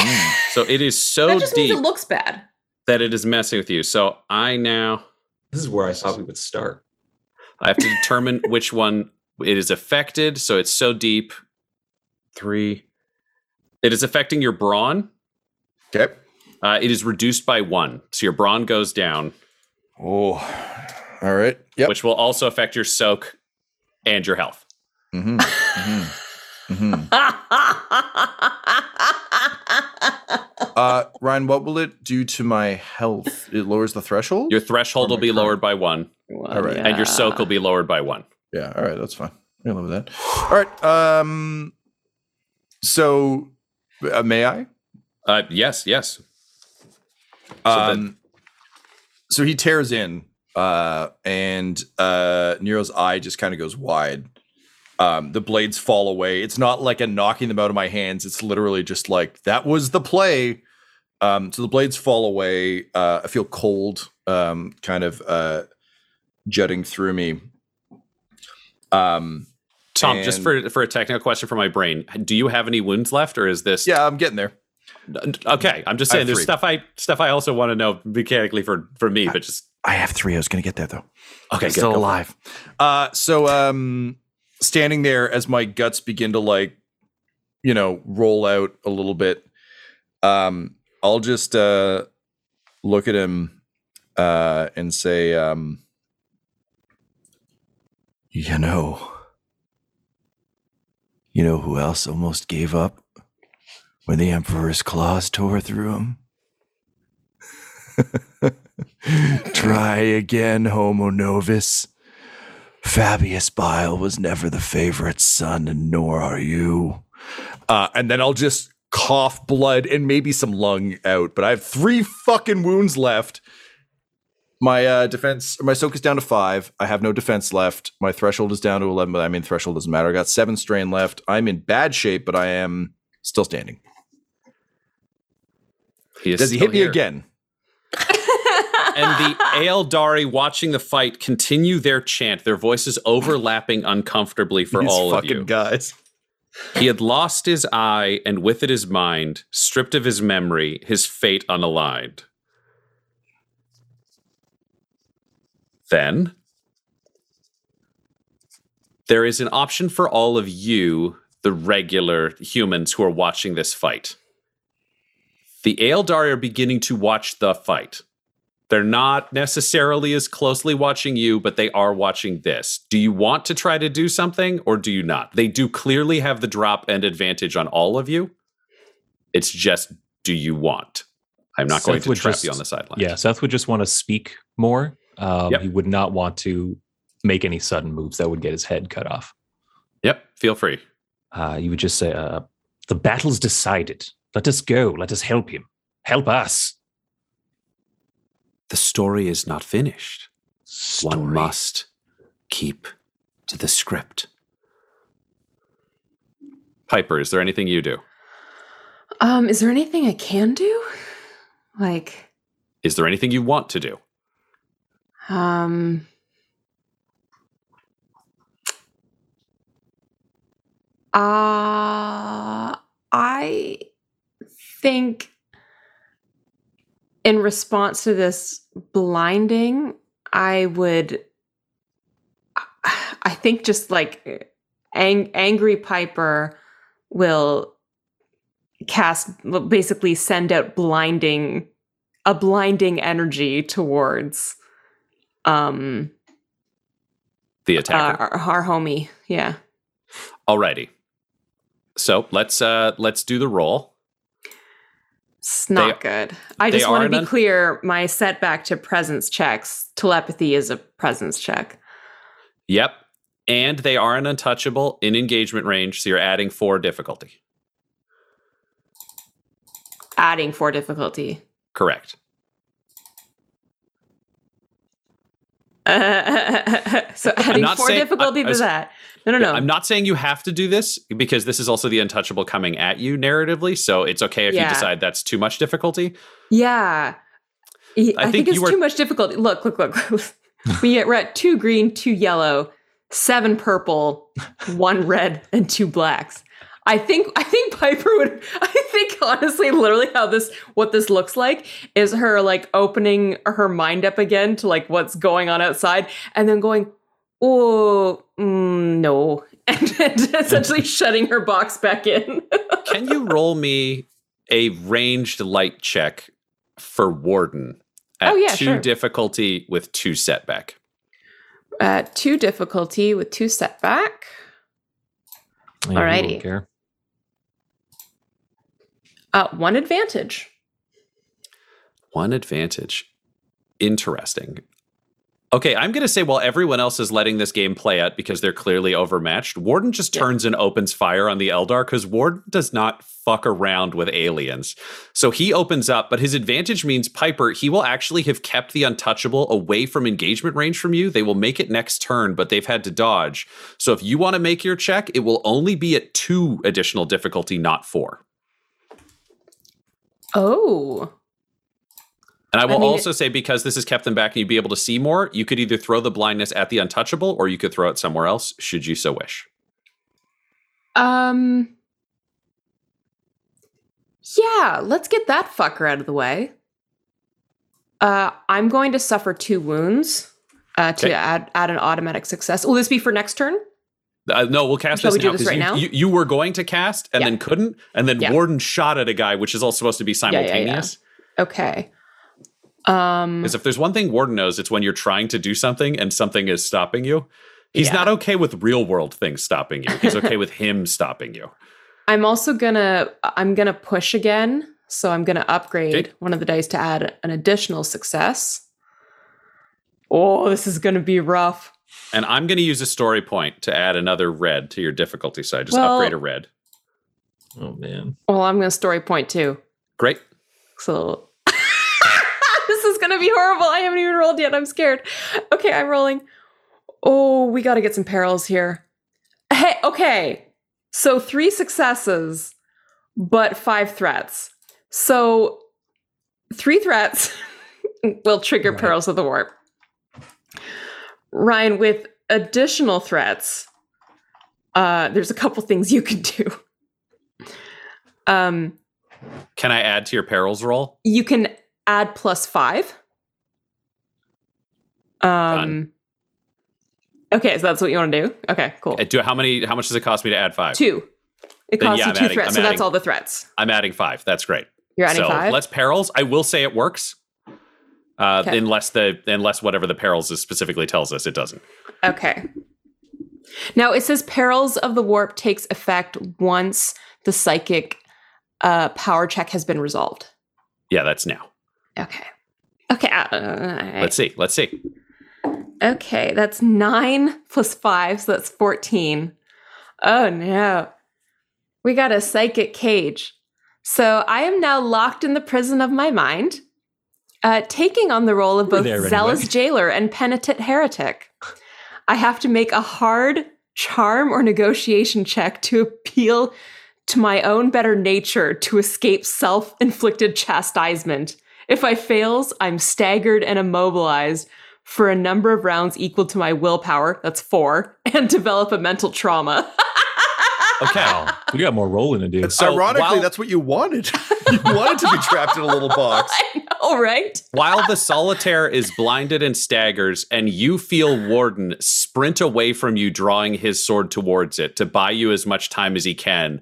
So it is so that just deep means it looks bad. that it is messing with you. So I now this is where I thought we would start. I have to determine which one it is affected. So it's so deep. Three. It is affecting your brawn. Okay. Uh, it is reduced by one. So your brawn goes down, Oh. All right. Yep. which will also affect your soak and your health. Mhm. Mhm. Mhm. Uh, Ryan, what will it do to my health? It lowers the threshold. Your threshold will be current- lowered by one, All right. and your soak will be lowered by one. Yeah. All right. That's fine. I love that. All right. Um. So, uh, may I? Uh, yes, yes. Um, so he tears in, uh, and uh, Nero's eye just kind of goes wide. Um, the blades fall away. It's not like a knocking them out of my hands. It's literally just like that was the play. Um, so the blades fall away. Uh, I feel cold, um, kind of uh, jutting through me. Um, Tom, just for for a technical question for my brain, do you have any wounds left, or is this? yeah, I'm getting there. Okay, I'm just saying. There's stuff I stuff I also want to know mechanically for for me, but just I have three. I was going to get there though. okay. Good, still alive. Uh, so um, standing there as my guts begin to like, you know, roll out a little bit. Um, I'll just uh, look at him uh, and say, um, you know, you know who else almost gave up when the Emperor's claws tore through him? Try again, Homo Novus. Fabius Bile was never the favorite son, and nor are you. Uh, and then I'll just cough blood and maybe some lung out. But I have three fucking wounds left. My uh, defense, my soak is down to five. I have no defense left. My threshold is down to 11, but I mean, threshold doesn't matter. I got seven strain left. I'm in bad shape, but I am still standing. He is Does he still hit me again? and the Aeldari watching the fight continue their chant, their voices overlapping uncomfortably for These all of fucking you. guys. He had lost his eye, and with it his mind, stripped of his memory, his fate unaligned. Then there is an option for all of you, the regular humans who are watching this fight. The Aeldari are beginning to watch the fight. They're not necessarily as closely watching you, but they are watching this. Do you want to try to do something or do you not? They do clearly have the drop and advantage on all of you. It's just, do you want? I'm not going to trap just- you on the sideline. Yeah, Seth would just want to speak more. Um, Yep. He would not want to make any sudden moves that would get his head cut off. Yep. Feel free. Uh, you would just say, uh, "The battle's decided. Let us go. Let us help him. Help us." The story is not finished. One must keep to the script. Piper, is there anything you do? Um, is there anything I can do? Like, Is there anything you want to do? um, uh, I think in response to this blinding, I would. I think just like ang- angry Piper will cast basically send out blinding a blinding energy towards um The uh, our, our homie. Yeah. Alrighty. So let's uh let's do the roll. It's not good. I just want to be clear. My setback to presence checks, telepathy is a presence check. Yep. And they are an untouchable in engagement range, so you're adding four difficulty. Adding four difficulty. Correct. so adding four saying- difficulty I- I to that. No, no, no. I'm not saying you have to do this because this is also the untouchable coming at you narratively, so it's okay if Yeah. you decide that's too much difficulty. Yeah. I, I think think, it's were- too much difficulty. Look, look, look. we get, we're at two green, two yellow, seven purple, one red, and two blacks. I think I think Piper would I think honestly literally how this what this looks like is her like opening her mind up again to like what's going on outside and then going oh mm, no and, and essentially shutting her box back in. Can you roll me a ranged light check for Warden at Oh, yeah, two sure. difficulty with two setback? Uh, two difficulty with two setback. Yeah, you Alrighty. Uh, one advantage. One advantage. Interesting. Okay, I'm going to say while everyone else is letting this game play out because they're clearly overmatched, Warden just Yeah. turns and opens fire on the Eldar because Warden does not fuck around with aliens. So he opens up, but his advantage means Piper, he will actually have kept the untouchable away from engagement range from you. They will make it next turn, but they've had to dodge. So if you want to make your check, it will only be at two additional difficulty, not four. Oh. And I will I mean, also say because this has kept them back and you'd be able to see more, you could either throw the blindness at the untouchable or you could throw it somewhere else, should you so wish. Um. Yeah, let's get that fucker out of the way. Uh, I'm going to suffer two wounds uh, to Okay. add add an automatic success. Will this be for next turn? Uh, no, we'll cast Shall this we now this 'cause right you, now? You, you were going to cast and Yeah. then couldn't, and then Yeah. Warden shot at a guy, which is all supposed to be yeah, yeah. simultaneous. Okay. Um. Because if there's one thing Warden knows, it's when you're trying to do something and something is stopping you. He's not okay with real world things stopping you. He's okay with him stopping you. I'm also gonna I'm gonna push again, so I'm gonna upgrade Okay. one of the dice to add an additional success. Oh, this is gonna be rough. And I'm going to use a story point to add another red to your difficulty side. Just Well- upgrade a red. Oh man. Well, I'm gonna story point too. Great. So this is gonna be horrible. I haven't even rolled yet. I'm scared. Okay, I'm rolling. Oh, we gotta get some perils here. Hey, okay. So three successes, but five threats. So three threats will trigger Right. perils of the warp. Ryan, with additional threats, uh, there's a couple things you can do. Um, Can I add to your perils roll? you can add plus five. Um. Done. Okay, so that's what you want to do. Okay, cool. Uh, Do how many? How much does it cost me to add five? Two. It Then costs yeah, you I'm two adding- threats, I'm so that's all the threats. I'm adding five. That's great. You're adding so five. let's perils. I will say it works. Uh, Okay. Unless the unless whatever the perils is specifically tells us it doesn't. Okay. Now it says perils of the warp takes effect once the psychic uh, power check has been resolved. Yeah, that's now. Okay. Okay. uh. Let's see. Let's see. Okay, that's nine plus five, so that's 14. Oh no. We got a psychic cage. So I am now locked in the prison of my mind, uh, taking on the role of both there anyway. zealous jailer and penitent heretic. I have to make a hard charm or negotiation check to appeal to my own better nature to escape self inflicted chastisement. If I fails, I'm staggered and immobilized for a number of rounds equal to my willpower, that's four, and develop a mental trauma. Okay. Wow. We got more rolling to do. So oh, Ironically, while- that's what you wanted. you wanted to be trapped in a little box. I know. know, right? While the solitaire is blinded and staggers, and you feel Warden sprint away from you, drawing his sword towards it to buy you as much time as he can.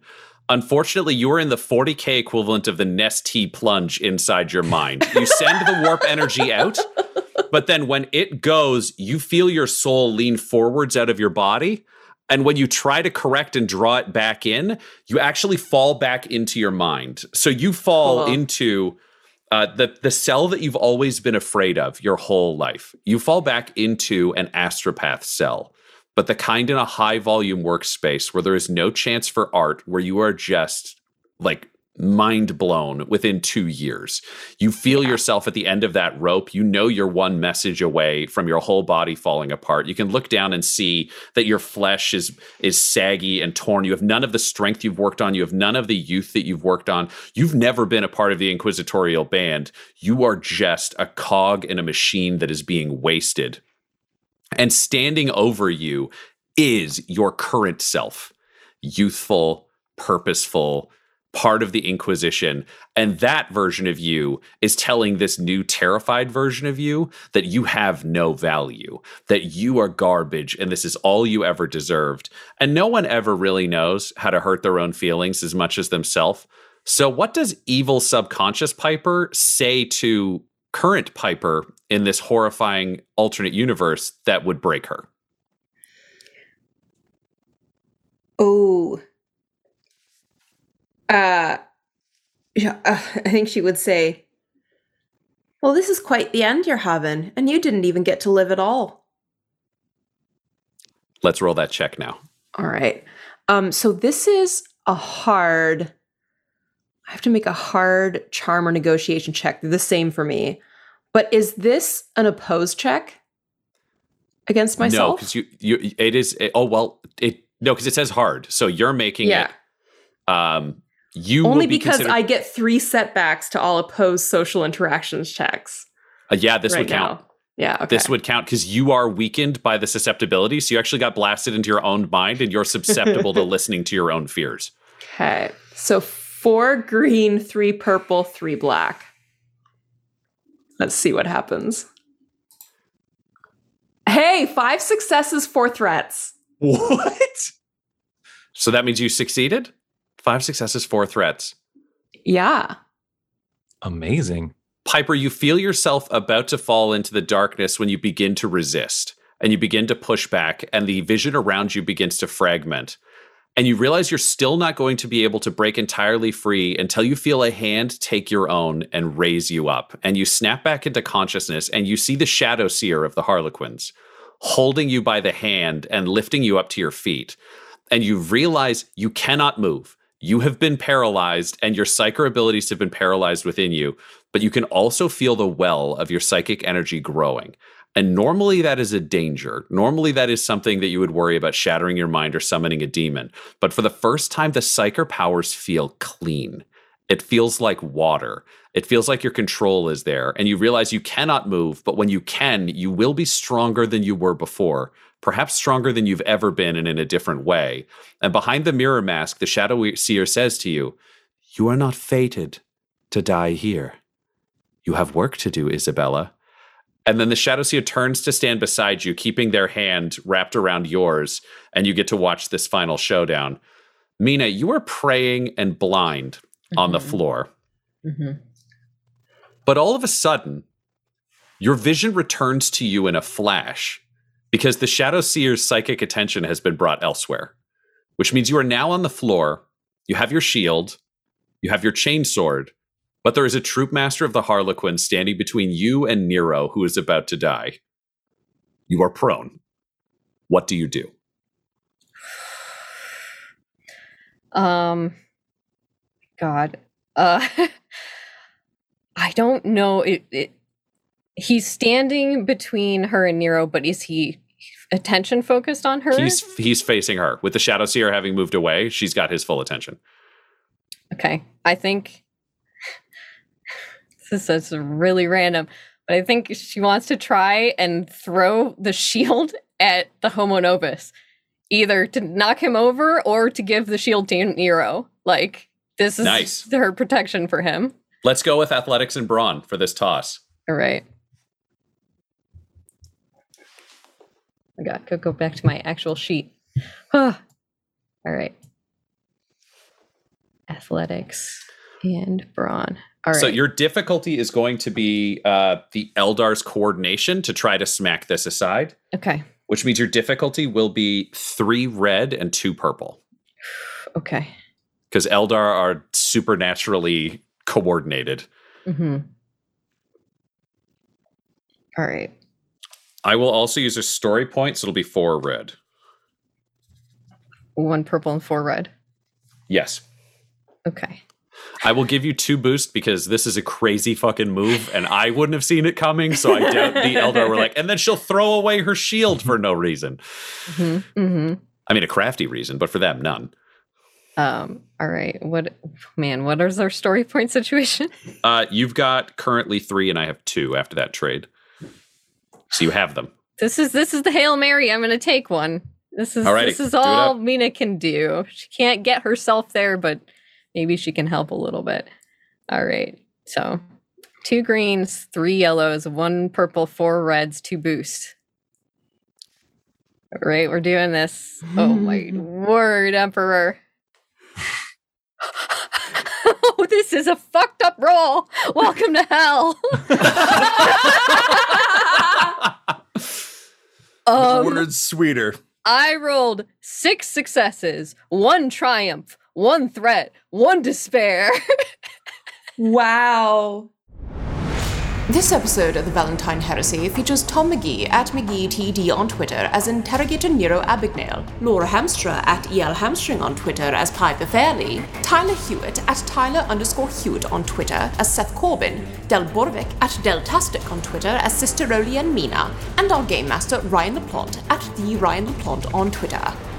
Unfortunately, you are in the 40k equivalent of the Nestea plunge inside your mind. You send the warp energy out, but then when it goes, you feel your soul lean forwards out of your body. And when you try to correct and draw it back in, you actually fall back into your mind. So you fall Cool. into uh, the the cell that you've always been afraid of your whole life. You fall back into an astropath cell, but the kind in a high volume workspace where there is no chance for art, where you are just like mind blown within two years. You feel yourself at the end of that rope. You know you're one message away from your whole body falling apart. You can look down and see that your flesh is is saggy and torn. You have none of the strength you've worked on. You have none of the youth that you've worked on. You've never been a part of the inquisitorial band. You are just a cog in a machine that is being wasted. And standing over you is your current self, youthful, purposeful, part of the Inquisition. And that version of you is telling this new terrified version of you that you have no value, that you are garbage, and this is all you ever deserved. And no one ever really knows how to hurt their own feelings as much as themselves. So, what does evil subconscious Piper say to current Piper in this horrifying alternate universe that would break her? Oh. Uh, yeah, uh, I think she would say, Well, this is quite the end you're having, and you didn't even get to live at all. Let's roll that check now. All right. Um, so this is a hard. I have to make a hard charm or negotiation check. They're the same for me. But is this an opposed check against myself? No, because you, you, it is. it- oh well, it no, because it says hard. So you're making yeah. it. Um, you Only be because considered- I get three setbacks to all opposed social interactions checks. Uh, yeah, this right would count. now. Yeah. Okay. This would count because you are weakened by the susceptibility. So you actually got blasted into your own mind, and you're susceptible to listening to your own fears. Okay. So four green, three purple, three black. Let's see what happens. Hey, five successes, four threats. What? So that means you succeeded. Five successes, four threats. Yeah. Amazing. Piper, you feel yourself about to fall into the darkness when you begin to resist and you begin to push back, and the vision around you begins to fragment. And you realize you're still not going to be able to break entirely free until you feel a hand take your own and raise you up. And you snap back into consciousness and you see the shadow seer of the Harlequins holding you by the hand and lifting you up to your feet. And you realize you cannot move. You have been paralyzed, and your psychic abilities have been paralyzed within you, but you can also feel the well of your psychic energy growing. And normally that is a danger. Normally that is something that you would worry about shattering your mind or summoning a demon. But for the first time, the psychic powers feel clean. It feels like water. It feels like your control is there, and you realize you cannot move, but when you can, you will be stronger than you were before, perhaps stronger than you've ever been and in a different way. And behind the mirror mask, the Shadow Seer says to you, You are not fated to die here. You have work to do, Isabella. And then the Shadow Seer turns to stand beside you, keeping their hand wrapped around yours, and you get to watch this final showdown. Mina, you are praying and blind on the Mhm. floor. Mm-hmm. But all of a sudden, your vision returns to you in a flash because the Shadow Seer's psychic attention has been brought elsewhere, which means you are now on the floor. You have your shield, you have your chainsword, but there is a troop master of the Harlequin standing between you and Nero, who is about to die. You are prone. What do you do? Um, God, uh, I don't know. It, it, he's standing between her and Nero, but is he attention focused on her? He's he's facing her with the Shadow Seer having moved away. She's got his full attention. okay. I think this is really random, but I think she wants to try and throw the shield at the Homo Novus, either to knock him over or to give the shield to Nero. Like this is Nice. her protection for him. Let's go with athletics and brawn for this toss. All right. I got to go back to my actual sheet. All right. Athletics and brawn. All right. So your difficulty is going to be uh, the Eldar's coordination to try to smack this aside, okay. which means your difficulty will be three red and two purple. Okay. Because Eldar are supernaturally coordinated. Mm-hmm. All right. I will also use a story point, so it'll be four red. One purple and four red. Yes. Okay. I will give you two boosts because this is a crazy fucking move, and I wouldn't have seen it coming. So I doubt the Eldar were like, and then she'll throw away her shield for no reason. Mm-hmm. Mm-hmm. I mean, a crafty reason, but for them, none. Um. All right. What, man? What is our story point situation? Uh, you've got currently three, and I have two after that trade. So you have them. This is this is the hail mary. I'm going to take one. This is Alrighty, this is all. Mina can do. She can't get herself there, but maybe she can help a little bit. All right. So two greens, three yellows, one purple, four reds, two boost. All right, we're doing this. Oh my word, Emperor. oh, this is a fucked up roll. Welcome to hell. um, Words sweeter. I rolled six successes, one triumph, one threat, one despair. Wow. This episode of the Valentyne Heresy features Tom McGee at McGeeTD on Twitter as Interrogator Nero Abignale, Laura Hamstra at EL Hamstring on Twitter as Piper Fairley, Tyler Hewitt at Tyler underscore Hewitt on Twitter as Seth Corbyn, Del Borovic at Deltastic on Twitter as Sister Olianne Mina, and our Game Master Ryan LaPlante at The Ryan LaPlante on Twitter.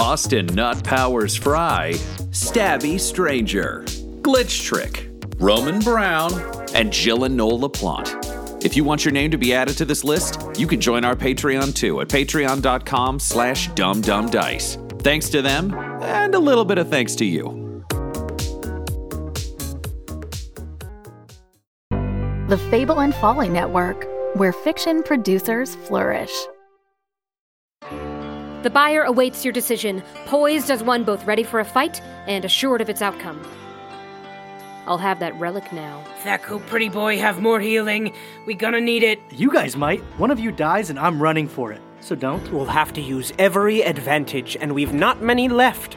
Austin Nut Powers Fry, Stabby Stranger, Glitch Trick, Roman Brown, and Noel LaPlante. If you want your name to be added to this list, you can join our Patreon too at patreon.com slash dumbdumbdice. Thanks to them, and a little bit of thanks to you. The Fable and Folly Network, where fiction producers flourish. The buyer awaits your decision, poised as one both ready for a fight and assured of its outcome. I'll have that relic now. Thaku, pretty boy, have more healing. We gonna need it. You guys might. One of you dies and I'm running for it. So don't. We'll have to use every advantage, and we've not many left.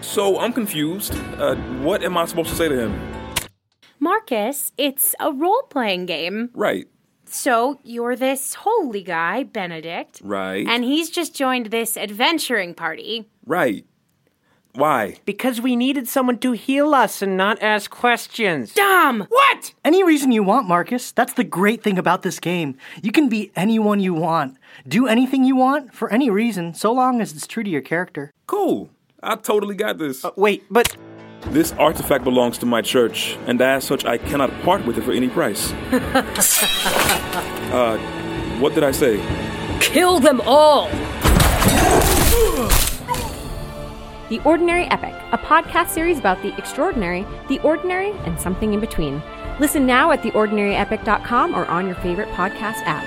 So I'm confused. Uh, what am I supposed to say to him? Marcus, it's a role playing game. Right, So you're this holy guy, Benedict, right, and he's just joined this adventuring party. right. Why? Because we needed someone to heal us and not ask questions. Dumb! What? Any reason you want, Marcus. That's the great thing about this game. You can be anyone you want. Do anything you want for any reason, so long as it's true to your character. Cool. I totally got this. Uh, wait, but This artifact belongs to my church, and as such, I cannot part with it for any price. uh, what did I say? Kill them all! The Ordinary Epic, a podcast series about the extraordinary, the ordinary, and something in between. Listen now at theordinaryepic.com or on your favorite podcast app.